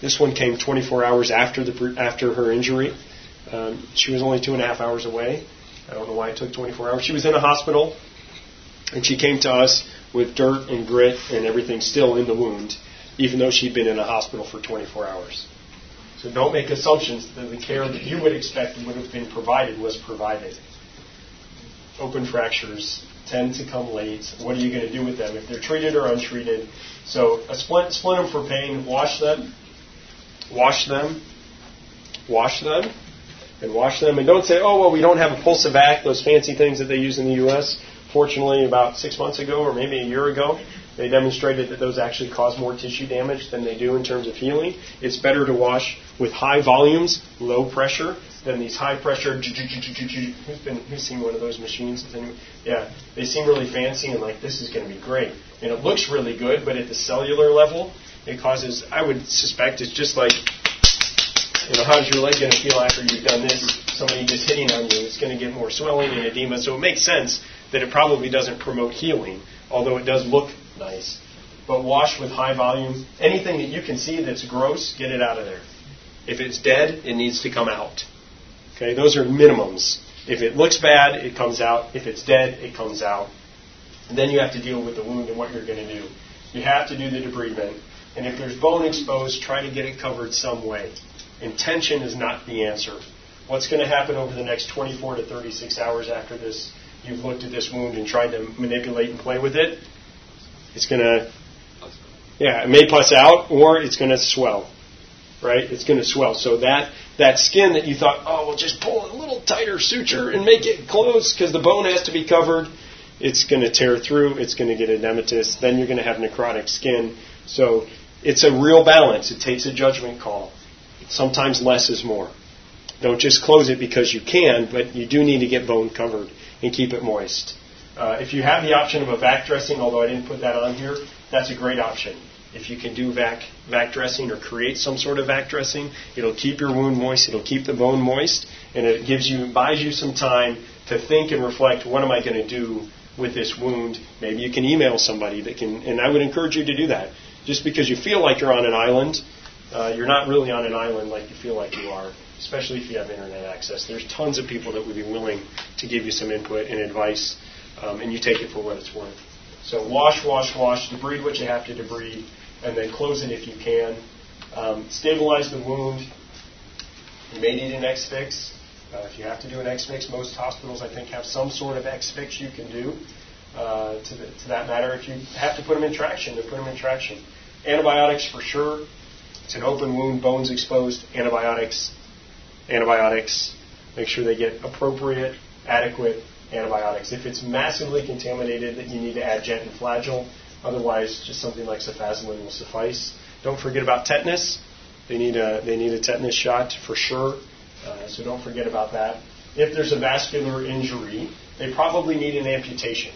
this one came 24 hours after the after her injury. Um, she was only two and a half hours away. I don't know why it took 24 hours. She was in a hospital, and she came to us with dirt and grit and everything still in the wound, even though she'd been in a hospital for 24 hours. So don't make assumptions that the care that you would expect would have been provided was provided. Open fractures tend to come late. What are you going to do with them if they're treated or untreated? So a splint, splint them for pain, wash them, wash them, wash them, and wash them. And don't say, oh, well, we don't have a pulse Pulsavac, those fancy things that they use in the U.S. Fortunately, about six months ago or maybe a year ago, they demonstrated that those actually cause more tissue damage than they do in terms of healing. It's better to wash with high volumes, low pressure, than these high pressure. Who's been who's seen one of those machines? Yeah, they seem really fancy and like this is going to be great, and it looks really good, but at the cellular level, it causes, I would suspect, it's just like, you know, how's your leg going to feel after you've done this? Somebody just hitting on you, it's going to get more swelling and edema. So it makes sense that it probably doesn't promote healing, although it does look nice. But wash with high volume. Anything that you can see that's gross, get it out of there. If it's dead, it needs to come out. Okay, those are minimums. If it looks bad, it comes out. If it's dead, it comes out. And then you have to deal with the wound and what you're going to do. You have to do the debridement. And if there's bone exposed, try to get it covered some way. Intention is not the answer. What's going to happen over the next 24 to 36 hours after this? You've looked at this wound and tried to manipulate and play with it. It's going to, yeah, it may pus out or it's going to swell, right? It's going to swell. So that that skin that you thought, oh, well, just pull a little tighter suture and make it close because the bone has to be covered. It's going to tear through. It's going to get edematous. Then you're going to have necrotic skin. So it's a real balance. It takes a judgment call. Sometimes less is more. Don't just close it because you can, but you do need to get bone covered and keep it moist. Uh, if you have the option of a vac dressing, although I didn't put that on here, that's a great option. If you can do vac, vac dressing or create some sort of vac dressing, it'll keep your wound moist, it'll keep the bone moist, and it gives you, buys you some time to think and reflect, what am I going to do with this wound? Maybe you can email somebody that can, and I would encourage you to do that. Just because you feel like you're on an island, uh, you're not really on an island like you feel like you are, especially if you have internet access. There's tons of people that would be willing to give you some input and advice, um, and you take it for what it's worth. So wash, wash, wash, debride what you have to debride, and then close it if you can. Um, stabilize the wound. You may need an X-fix. Uh, if you have to do an X-fix, most hospitals I think have some sort of X-fix you can do. Uh, to, the, to, that matter. If you have to put them in traction, then put them in traction. Antibiotics for sure. It's an open wound, bones exposed. Antibiotics, antibiotics. Make sure they get appropriate, adequate antibiotics. If it's massively contaminated, that you need to add gent and flagyl. Otherwise, just something like cefazolin will suffice. Don't forget about tetanus. They need a they need a tetanus shot for sure. Uh, so don't forget about that. If there's a vascular injury, they probably need an amputation.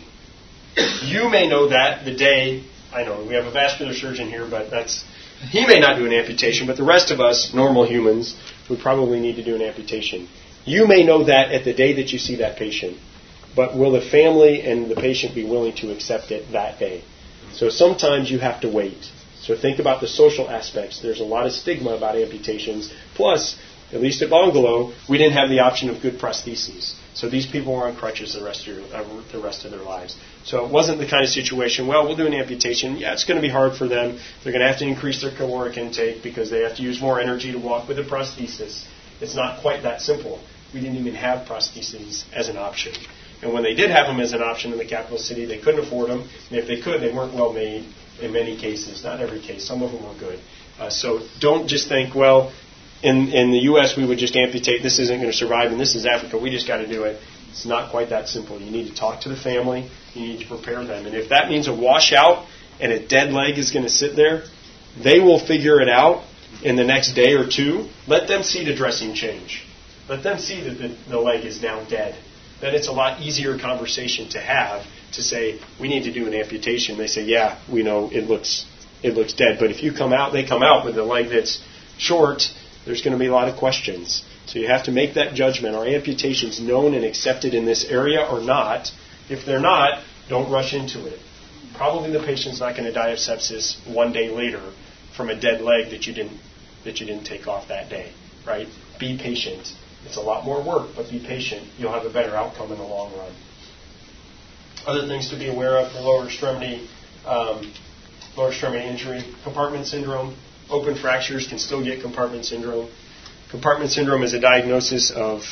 You may know that the day, I know we have a vascular surgeon here, but that's, he may not do an amputation, but the rest of us, normal humans, would probably need to do an amputation. You may know that at the day that you see that patient, but will the family and the patient be willing to accept it that day? So sometimes you have to wait. So think about the social aspects. There's a lot of stigma about amputations. Plus, at least at Bongolo, we didn't have the option of good prostheses. So these people were on crutches the rest of, your, uh, the rest of their lives. So it wasn't the kind of situation, well, we'll do an amputation. Yeah, it's going to be hard for them. They're going to have to increase their caloric intake because they have to use more energy to walk with a prosthesis. It's not quite that simple. We didn't even have prostheses as an option. And when they did have them as an option in the capital city, they couldn't afford them. And if they could, they weren't well made in many cases. Not every case. Some of them were good. Uh, so don't just think, well, in, in the U.S., we would just amputate. This isn't going to survive, and this is Africa. We just got to do it. It's not quite that simple. You need to talk to the family. You need to prepare them. And if that means a washout and a dead leg is going to sit there, they will figure it out in the next day or two. Let them see the dressing change. Let them see that the, the leg is now dead. Then it's a lot easier conversation to have to say, we need to do an amputation. They say, yeah, we know it looks it looks dead. But if you come out, they come out with a leg that's short, there's going to be a lot of questions. So you have to make that judgment. Are amputations known and accepted in this area or not? If they're not, don't rush into it. Probably the patient's not going to die of sepsis one day later from a dead leg that you didn't that you didn't take off that day, right? Be patient. It's a lot more work, but be patient. You'll have a better outcome in the long run. Other things to be aware of for lower extremity, um, lower extremity injury, compartment syndrome. Open fractures can still get compartment syndrome. Compartment syndrome is a diagnosis of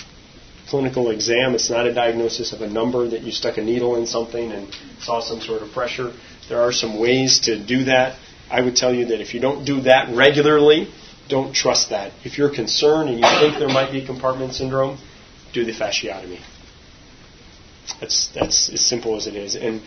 clinical exam. It's not a diagnosis of a number that you stuck a needle in something and saw some sort of pressure. There are some ways to do that. I would tell you that if you don't do that regularly, don't trust that. If you're concerned and you think there might be compartment syndrome, do the fasciotomy. That's that's as simple as it is. And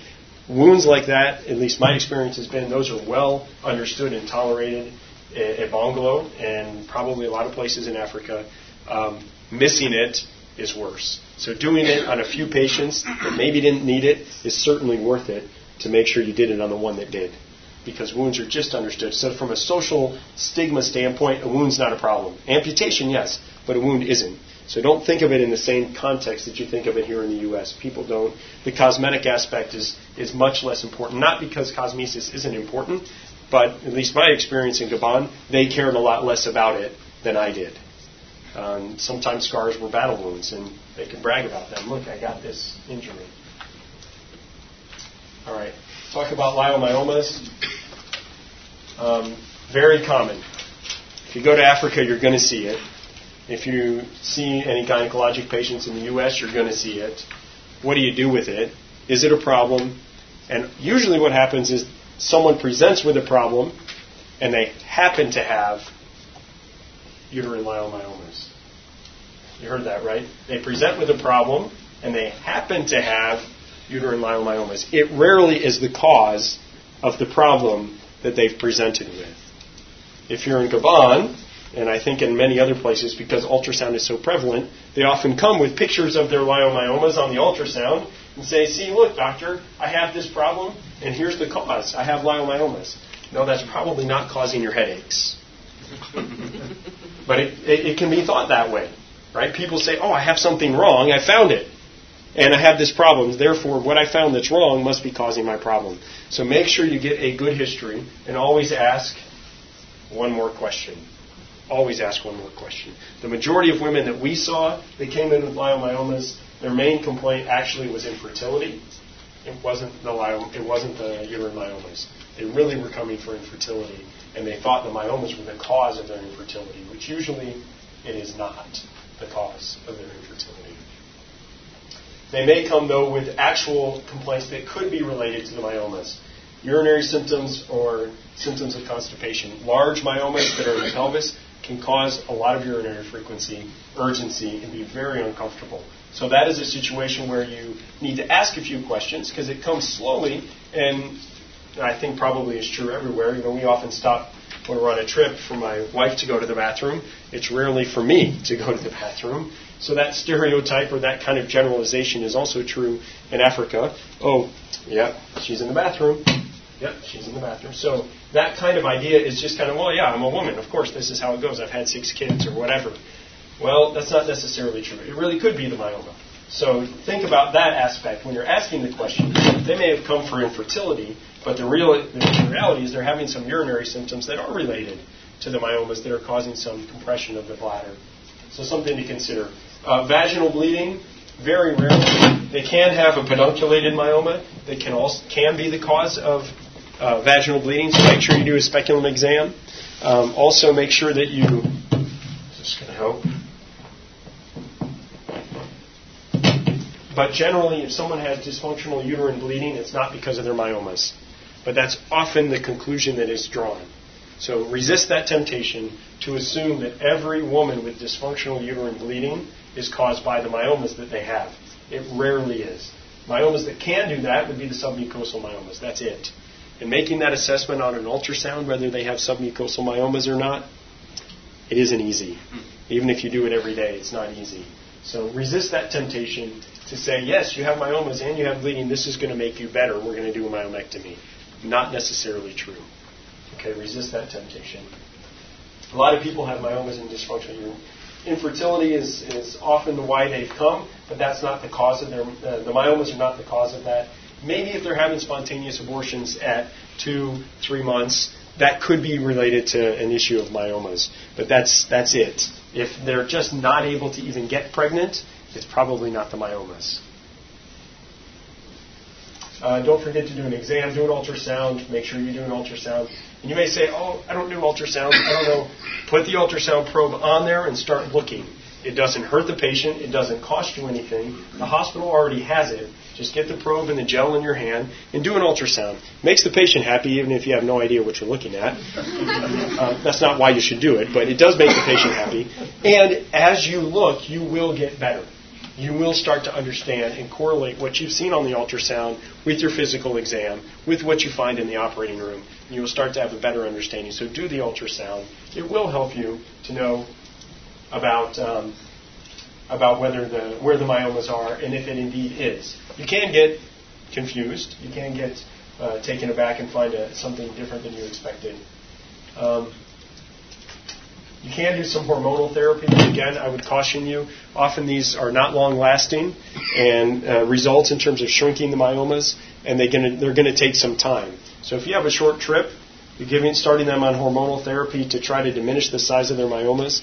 wounds like that, at least my experience has been, those are well understood and tolerated at Bongolo and probably a lot of places in Africa. Um, missing it is worse. So doing it on a few patients that maybe didn't need it is certainly worth it to make sure you did it on the one that did. Because wounds are just understood. So from a social stigma standpoint, a wound's not a problem. Amputation, yes, but a wound isn't. So don't think of it in the same context that you think of it here in the U.S. People don't. The cosmetic aspect is, is much less important. Not because cosmesis isn't important, but at least my experience in Gabon, they cared a lot less about it than I did. Um, sometimes scars were battle wounds, and they could brag about them. Look, I got this injury. All right, talk about leiomyomas. Um, very common. If you go to Africa, you're going to see it. If you see any gynecologic patients in the U.S., you're going to see it. What do you do with it? Is it a problem? And usually, what happens is someone presents with a problem and they happen to have uterine leiomyomas. You heard that, right? They present with a problem and they happen to have uterine leiomyomas. It rarely is the cause of the problem that they've presented with. If you're in Gabon, and I think in many other places, because ultrasound is so prevalent, they often come with pictures of their leiomyomas on the ultrasound and say, see, look, doctor, I have this problem, and here's the cause. I have leiomyomas. No, that's probably not causing your headaches. but it, it, it can be thought that way, right? People say, oh, I have something wrong. I found it. And I have this problem. Therefore, what I found that's wrong must be causing my problem. So make sure you get a good history and always ask one more question. Always ask one more question. The majority of women that we saw, they came in with leiomyomas. Their main complaint actually was infertility. It wasn't the it wasn't the uterine myomas. They really were coming for infertility, and they thought the myomas were the cause of their infertility, which usually it is not the cause of their infertility. They may come though with actual complaints that could be related to the myomas, urinary symptoms or symptoms of constipation. Large myomas that are in the pelvis can cause a lot of urinary frequency, urgency, and be very uncomfortable. So that is a situation where you need to ask a few questions because it comes slowly, and I think probably is true everywhere. You know, we often stop when we're on a trip for my wife to go to the bathroom. It's rarely for me to go to the bathroom. So that stereotype or that kind of generalization is also true in Africa. Oh, yeah, she's in the bathroom. Yep, she's in the bathroom. So that kind of idea is just kind of, well, yeah, I'm a woman. Of course, this is how it goes. I've had six kids or whatever. Well, that's not necessarily true. It really could be the myoma. So think about that aspect when you're asking the question. They may have come for infertility, but the, real, the reality is they're having some urinary symptoms that are related to the myomas that are causing some compression of the bladder. So something to consider. Uh, vaginal bleeding, very rarely. They can have a pedunculated myoma. They can also can be the cause of uh, vaginal bleeding. So make sure you do a speculum exam. Um, also, make sure that you. Is this going to help? But generally, if someone has dysfunctional uterine bleeding, it's not because of their myomas. But that's often the conclusion that is drawn. So resist that temptation to assume that every woman with dysfunctional uterine bleeding is caused by the myomas that they have. It rarely is. Myomas that can do that would be the submucosal myomas. That's it. And making that assessment on an ultrasound, whether they have submucosal myomas or not, it isn't easy. Even if you do it every day, it's not easy. So resist that temptation to say, yes, you have myomas and you have bleeding. This is going to make you better. We're going to do a myomectomy. Not necessarily true. Okay, resist that temptation. A lot of people have myomas and dysfunctional Infertility is, is often the why they've come, but that's not the cause of their, uh, the myomas are not the cause of that. Maybe if they're having spontaneous abortions at two, three months, that could be related to an issue of myomas, but that's, that's it. If they're just not able to even get pregnant, it's probably not the myomas. Uh, don't forget to do an exam, do an ultrasound, make sure you do an ultrasound. And you may say, oh, I don't do ultrasound, I don't know. Put the ultrasound probe on there and start looking. It doesn't hurt the patient, it doesn't cost you anything. The hospital already has it. Just get the probe and the gel in your hand and do an ultrasound. Makes the patient happy even if you have no idea what you're looking at. Uh, that's not why you should do it, but it does make the patient happy. And as you look, you will get better you will start to understand and correlate what you've seen on the ultrasound with your physical exam, with what you find in the operating room. You will start to have a better understanding. So do the ultrasound. It will help you to know about um, about whether the where the myomas are and if it indeed is. You can get confused. You can get uh, taken aback and find a, something different than you expected. Um, you can do some hormonal therapy. Again, I would caution you. Often these are not long lasting and uh, results in terms of shrinking the myomas, and they're going they're to take some time. So if you have a short trip, you're giving, starting them on hormonal therapy to try to diminish the size of their myomas.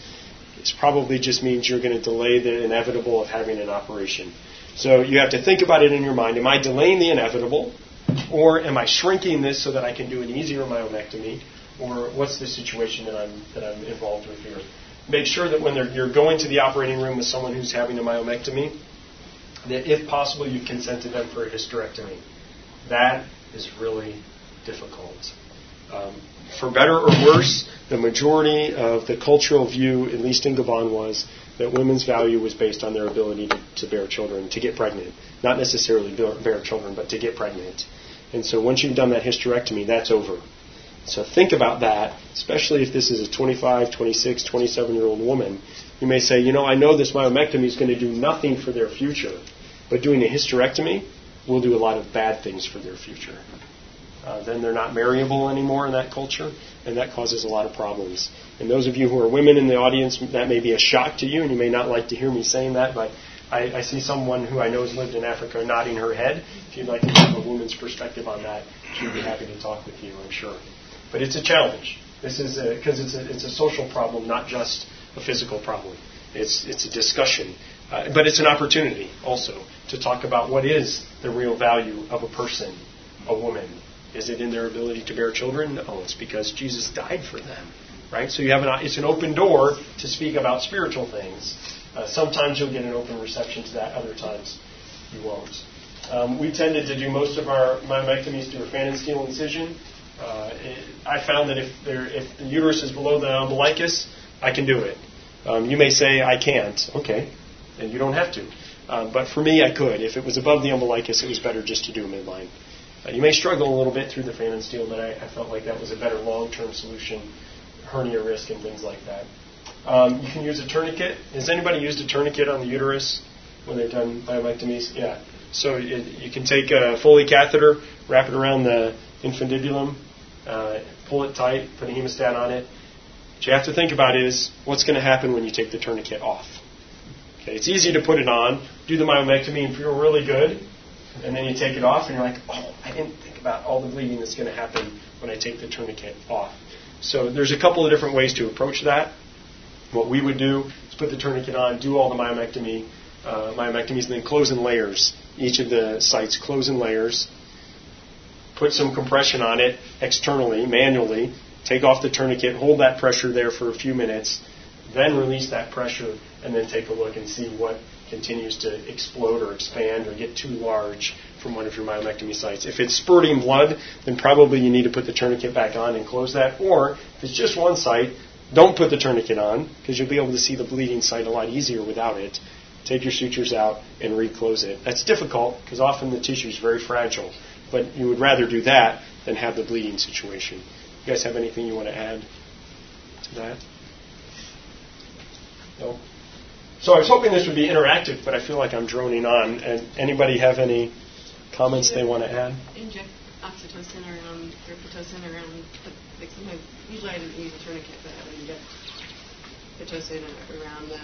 It probably just means you're going to delay the inevitable of having an operation. So you have to think about it in your mind. Am I delaying the inevitable? Or am I shrinking this so that I can do an easier myomectomy? Or what's the situation that I'm that I'm involved with here. Make sure that when you're going to the operating room with someone who's having a myomectomy, that if possible you've consented them for a hysterectomy. That is really difficult. Um, for better or worse, the majority of the cultural view, at least in Gabon, was that women's value was based on their ability to, to bear children, to get pregnant. Not necessarily bear children, but to get pregnant. And so once you've done that hysterectomy, that's over. So think about that, especially if this is a 25, 26, 27 year old woman. You may say, you know, I know this myomectomy is going to do nothing for their future, but doing a hysterectomy will do a lot of bad things for their future. Uh, then they're not marryable anymore in that culture, and that causes a lot of problems. And those of you who are women in the audience, that may be a shock to you, and you may not like to hear me saying that, but I, I see someone who I know has lived in Africa nodding her head. If you'd like to have a woman's perspective on that, she'd be happy to talk with you, I'm sure. But it's a challenge. This is because it's a, it's a social problem, not just a physical problem. It's, it's a discussion. Uh, but it's an opportunity also to talk about what is the real value of a person, a woman. Is it in their ability to bear children? No, it's because Jesus died for them. Right? So you have an, it's an open door to speak about spiritual things. Uh, sometimes you'll get an open reception to that, other times you won't. Um, we tended to do most of our myomectomies through a Pfannenstiel incision. Uh, I found that if, if the uterus is below the umbilicus, I can do it. Um, you may say I can't. Okay, and you don't have to. Um, but for me, I could. If it was above the umbilicus, it was better just to do a midline. Uh, you may struggle a little bit through the Pfannenstiel, but I, I felt like that was a better long-term solution, hernia risk and things like that. Um, you can use a tourniquet. Has anybody used a tourniquet on the uterus when they've done myomectomies? Yeah. So it, you can take a Foley catheter, wrap it around the infundibulum, uh, pull it tight, put a hemostat on it. What you have to think about is what's going to happen when you take the tourniquet off. Okay, it's easy to put it on, do the myomectomy, and feel really good, and then you take it off, and you're like, oh, I didn't think about all the bleeding that's going to happen when I take the tourniquet off. So there's a couple of different ways to approach that. What we would do is put the tourniquet on, do all the myomectomy, uh, myomectomies, and then close in layers. Each of the sites close in layers. Put some compression on it externally, manually. Take off the tourniquet, hold that pressure there for a few minutes, then release that pressure, and then take a look and see what continues to explode or expand or get too large from one of your myomectomy sites. If it's spurting blood, then probably you need to put the tourniquet back on and close that. Or if it's just one site, don't put the tourniquet on because you'll be able to see the bleeding site a lot easier without it. Take your sutures out and reclose it. That's difficult because often the tissue is very fragile, but you would rather do that than have the bleeding situation. You guys have anything you want to add to that? No? So I was hoping this would be interactive, but I feel like I'm droning on. And anybody have any comments they want to add? Inject oxytocin around or pitocin around. Like sometimes, usually I didn't use a tourniquet, but I would inject pitocin around the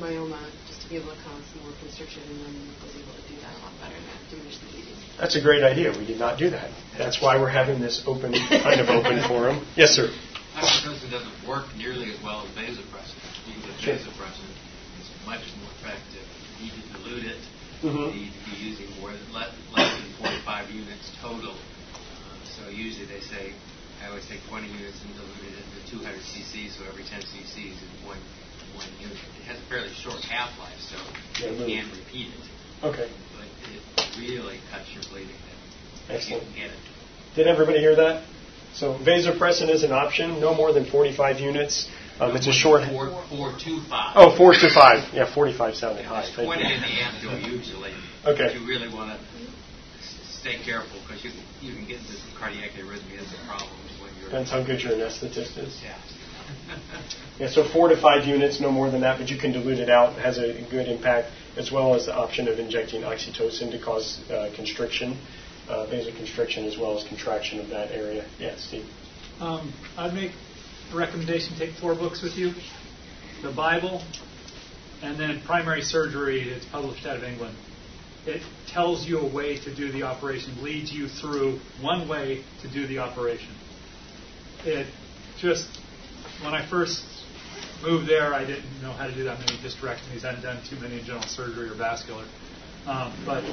myoma just to be able to cause more constriction, and then was able to do that a lot better and diminish the bleeding. That's a great idea. We did not do that. That's why we're having this open, kind of open forum. Yes, sir. Oxytocin doesn't work nearly as well as vasopressin. Even Sure. vasopressin is much more effective. You need to dilute it. Mhm. You need to be using more less, less than 45 units total. Uh, so usually they say, I always take 20 units and dilute it into 200 cc, so every 10 cc is one one unit. It has a fairly short half life, so Yeah, you really. can repeat it. Okay. But it really cuts your bleeding down. You Excellent. get it. Did everybody hear that? So vasopressin is an option, no more than 45 units. Um, it's a short. Four, four, two, five. Oh, four to five. Yeah, 45 sounded high. There's Thank 20 you. in the anvil usually. Okay. You really want to stay careful because you, you can get into some cardiac arrhythmia and a you're. Depends how good your anesthetist is. Yeah. Yeah, so four to five units, no more than that, but you can dilute it out. It has a good impact, as well as the option of injecting oxytocin to cause uh, constriction, uh, vasoconstriction, as well as contraction of that area. Yeah, Steve. Um, I'd make a recommendation: take four books with you, the Bible, and then primary surgery. It's published out of England. It tells you a way to do the operation, leads you through one way to do the operation. It just when I first moved there, I didn't know how to do that many hysterectomies. I hadn't done too many in general surgery or vascular, um, but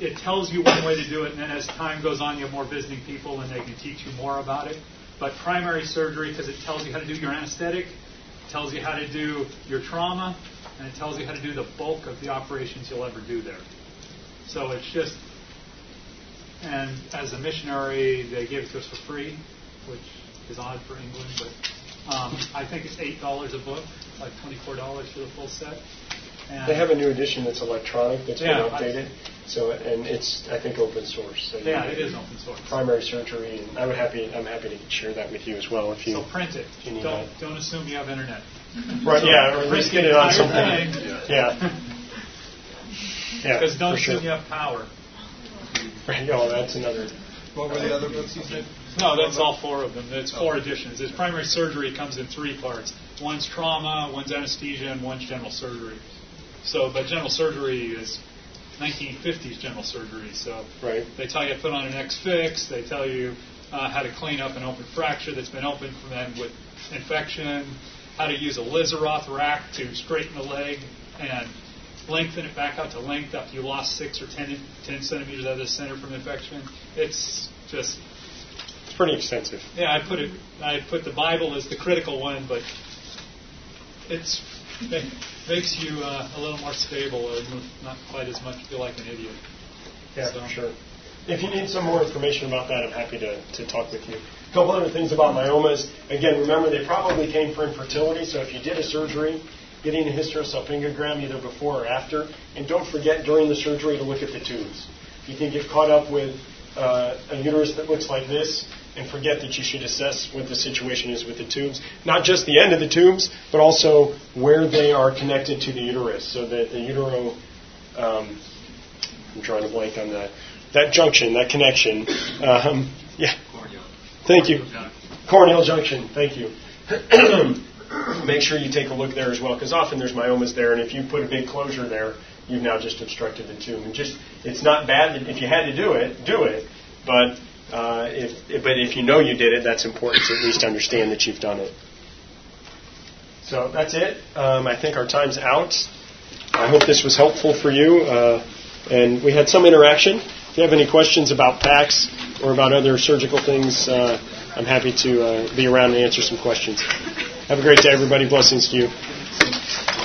it tells you one way to do it, and then as time goes on, you have more visiting people, and they can teach you more about it. But primary surgery, because it tells you how to do your anesthetic, tells you how to do your trauma, and it tells you how to do the bulk of the operations you'll ever do there. So it's just, and as a missionary, they gave it to us for free, which is odd for England, but um, I think it's eight dollars a book, like twenty-four dollars for the full set. And They have a new edition that's electronic that's been Yeah, I- updated, so and it's I think open source. So yeah, it is open source. Primary surgery, and I would happy I'm happy to share that with you as well if you. So print it. you need Don't that. don't assume you have internet. Right, yeah, or at least get it on something. Print the entire thing. Yeah. Yeah. Because don't for sure. assume you have power. Right, oh, that's another. What were the other books you said? No, that's all four of them. It's four editions. It's primary surgery comes in three parts. One's trauma, one's anesthesia, and one's general surgery. So, but general surgery is 1950s general surgery. So Right. they tell you to put on an X-fix. They tell you uh, how to clean up an open fracture that's been opened from then with infection. How to use a Ilizarov rack to straighten the leg and lengthen it back out to length after you lost six or 10, 10 centimeters out of the center from infection. It's just It's pretty extensive. yeah, I put it. I put the Bible as the critical one, but it's it makes you uh, a little more stable, or not quite as much feel like an idiot. Yeah, So- sure. If you need some more information about that, I'm happy to, to talk with you. A couple other things about myomas. Again, remember they probably came for infertility, so if you did a surgery, getting a hysterosalpingogram either before or after, and don't forget during the surgery to look at the tubes. You can get caught up with uh, a uterus that looks like this and forget that you should assess what the situation is with the tubes. Not just the end of the tubes, but also where they are connected to the uterus, so that the utero. Um, I'm drawing a blank on that. That junction, that connection. Um, yeah, thank you. Cornual junction, thank you. Make sure you take a look there as well, because often there's myomas there, and if you put a big closure there, you've now just obstructed the tube. And just, it's not bad if you had to do it, do it. But uh, if, but if you know you did it, that's important to at least understand that you've done it. So that's it. Um, I think our time's out. I hope this was helpful for you. Uh, and we had some interaction. If you have any questions about PAACS or about other surgical things, uh, I'm happy to uh, be around and answer some questions. Have a great day, everybody. Blessings to you.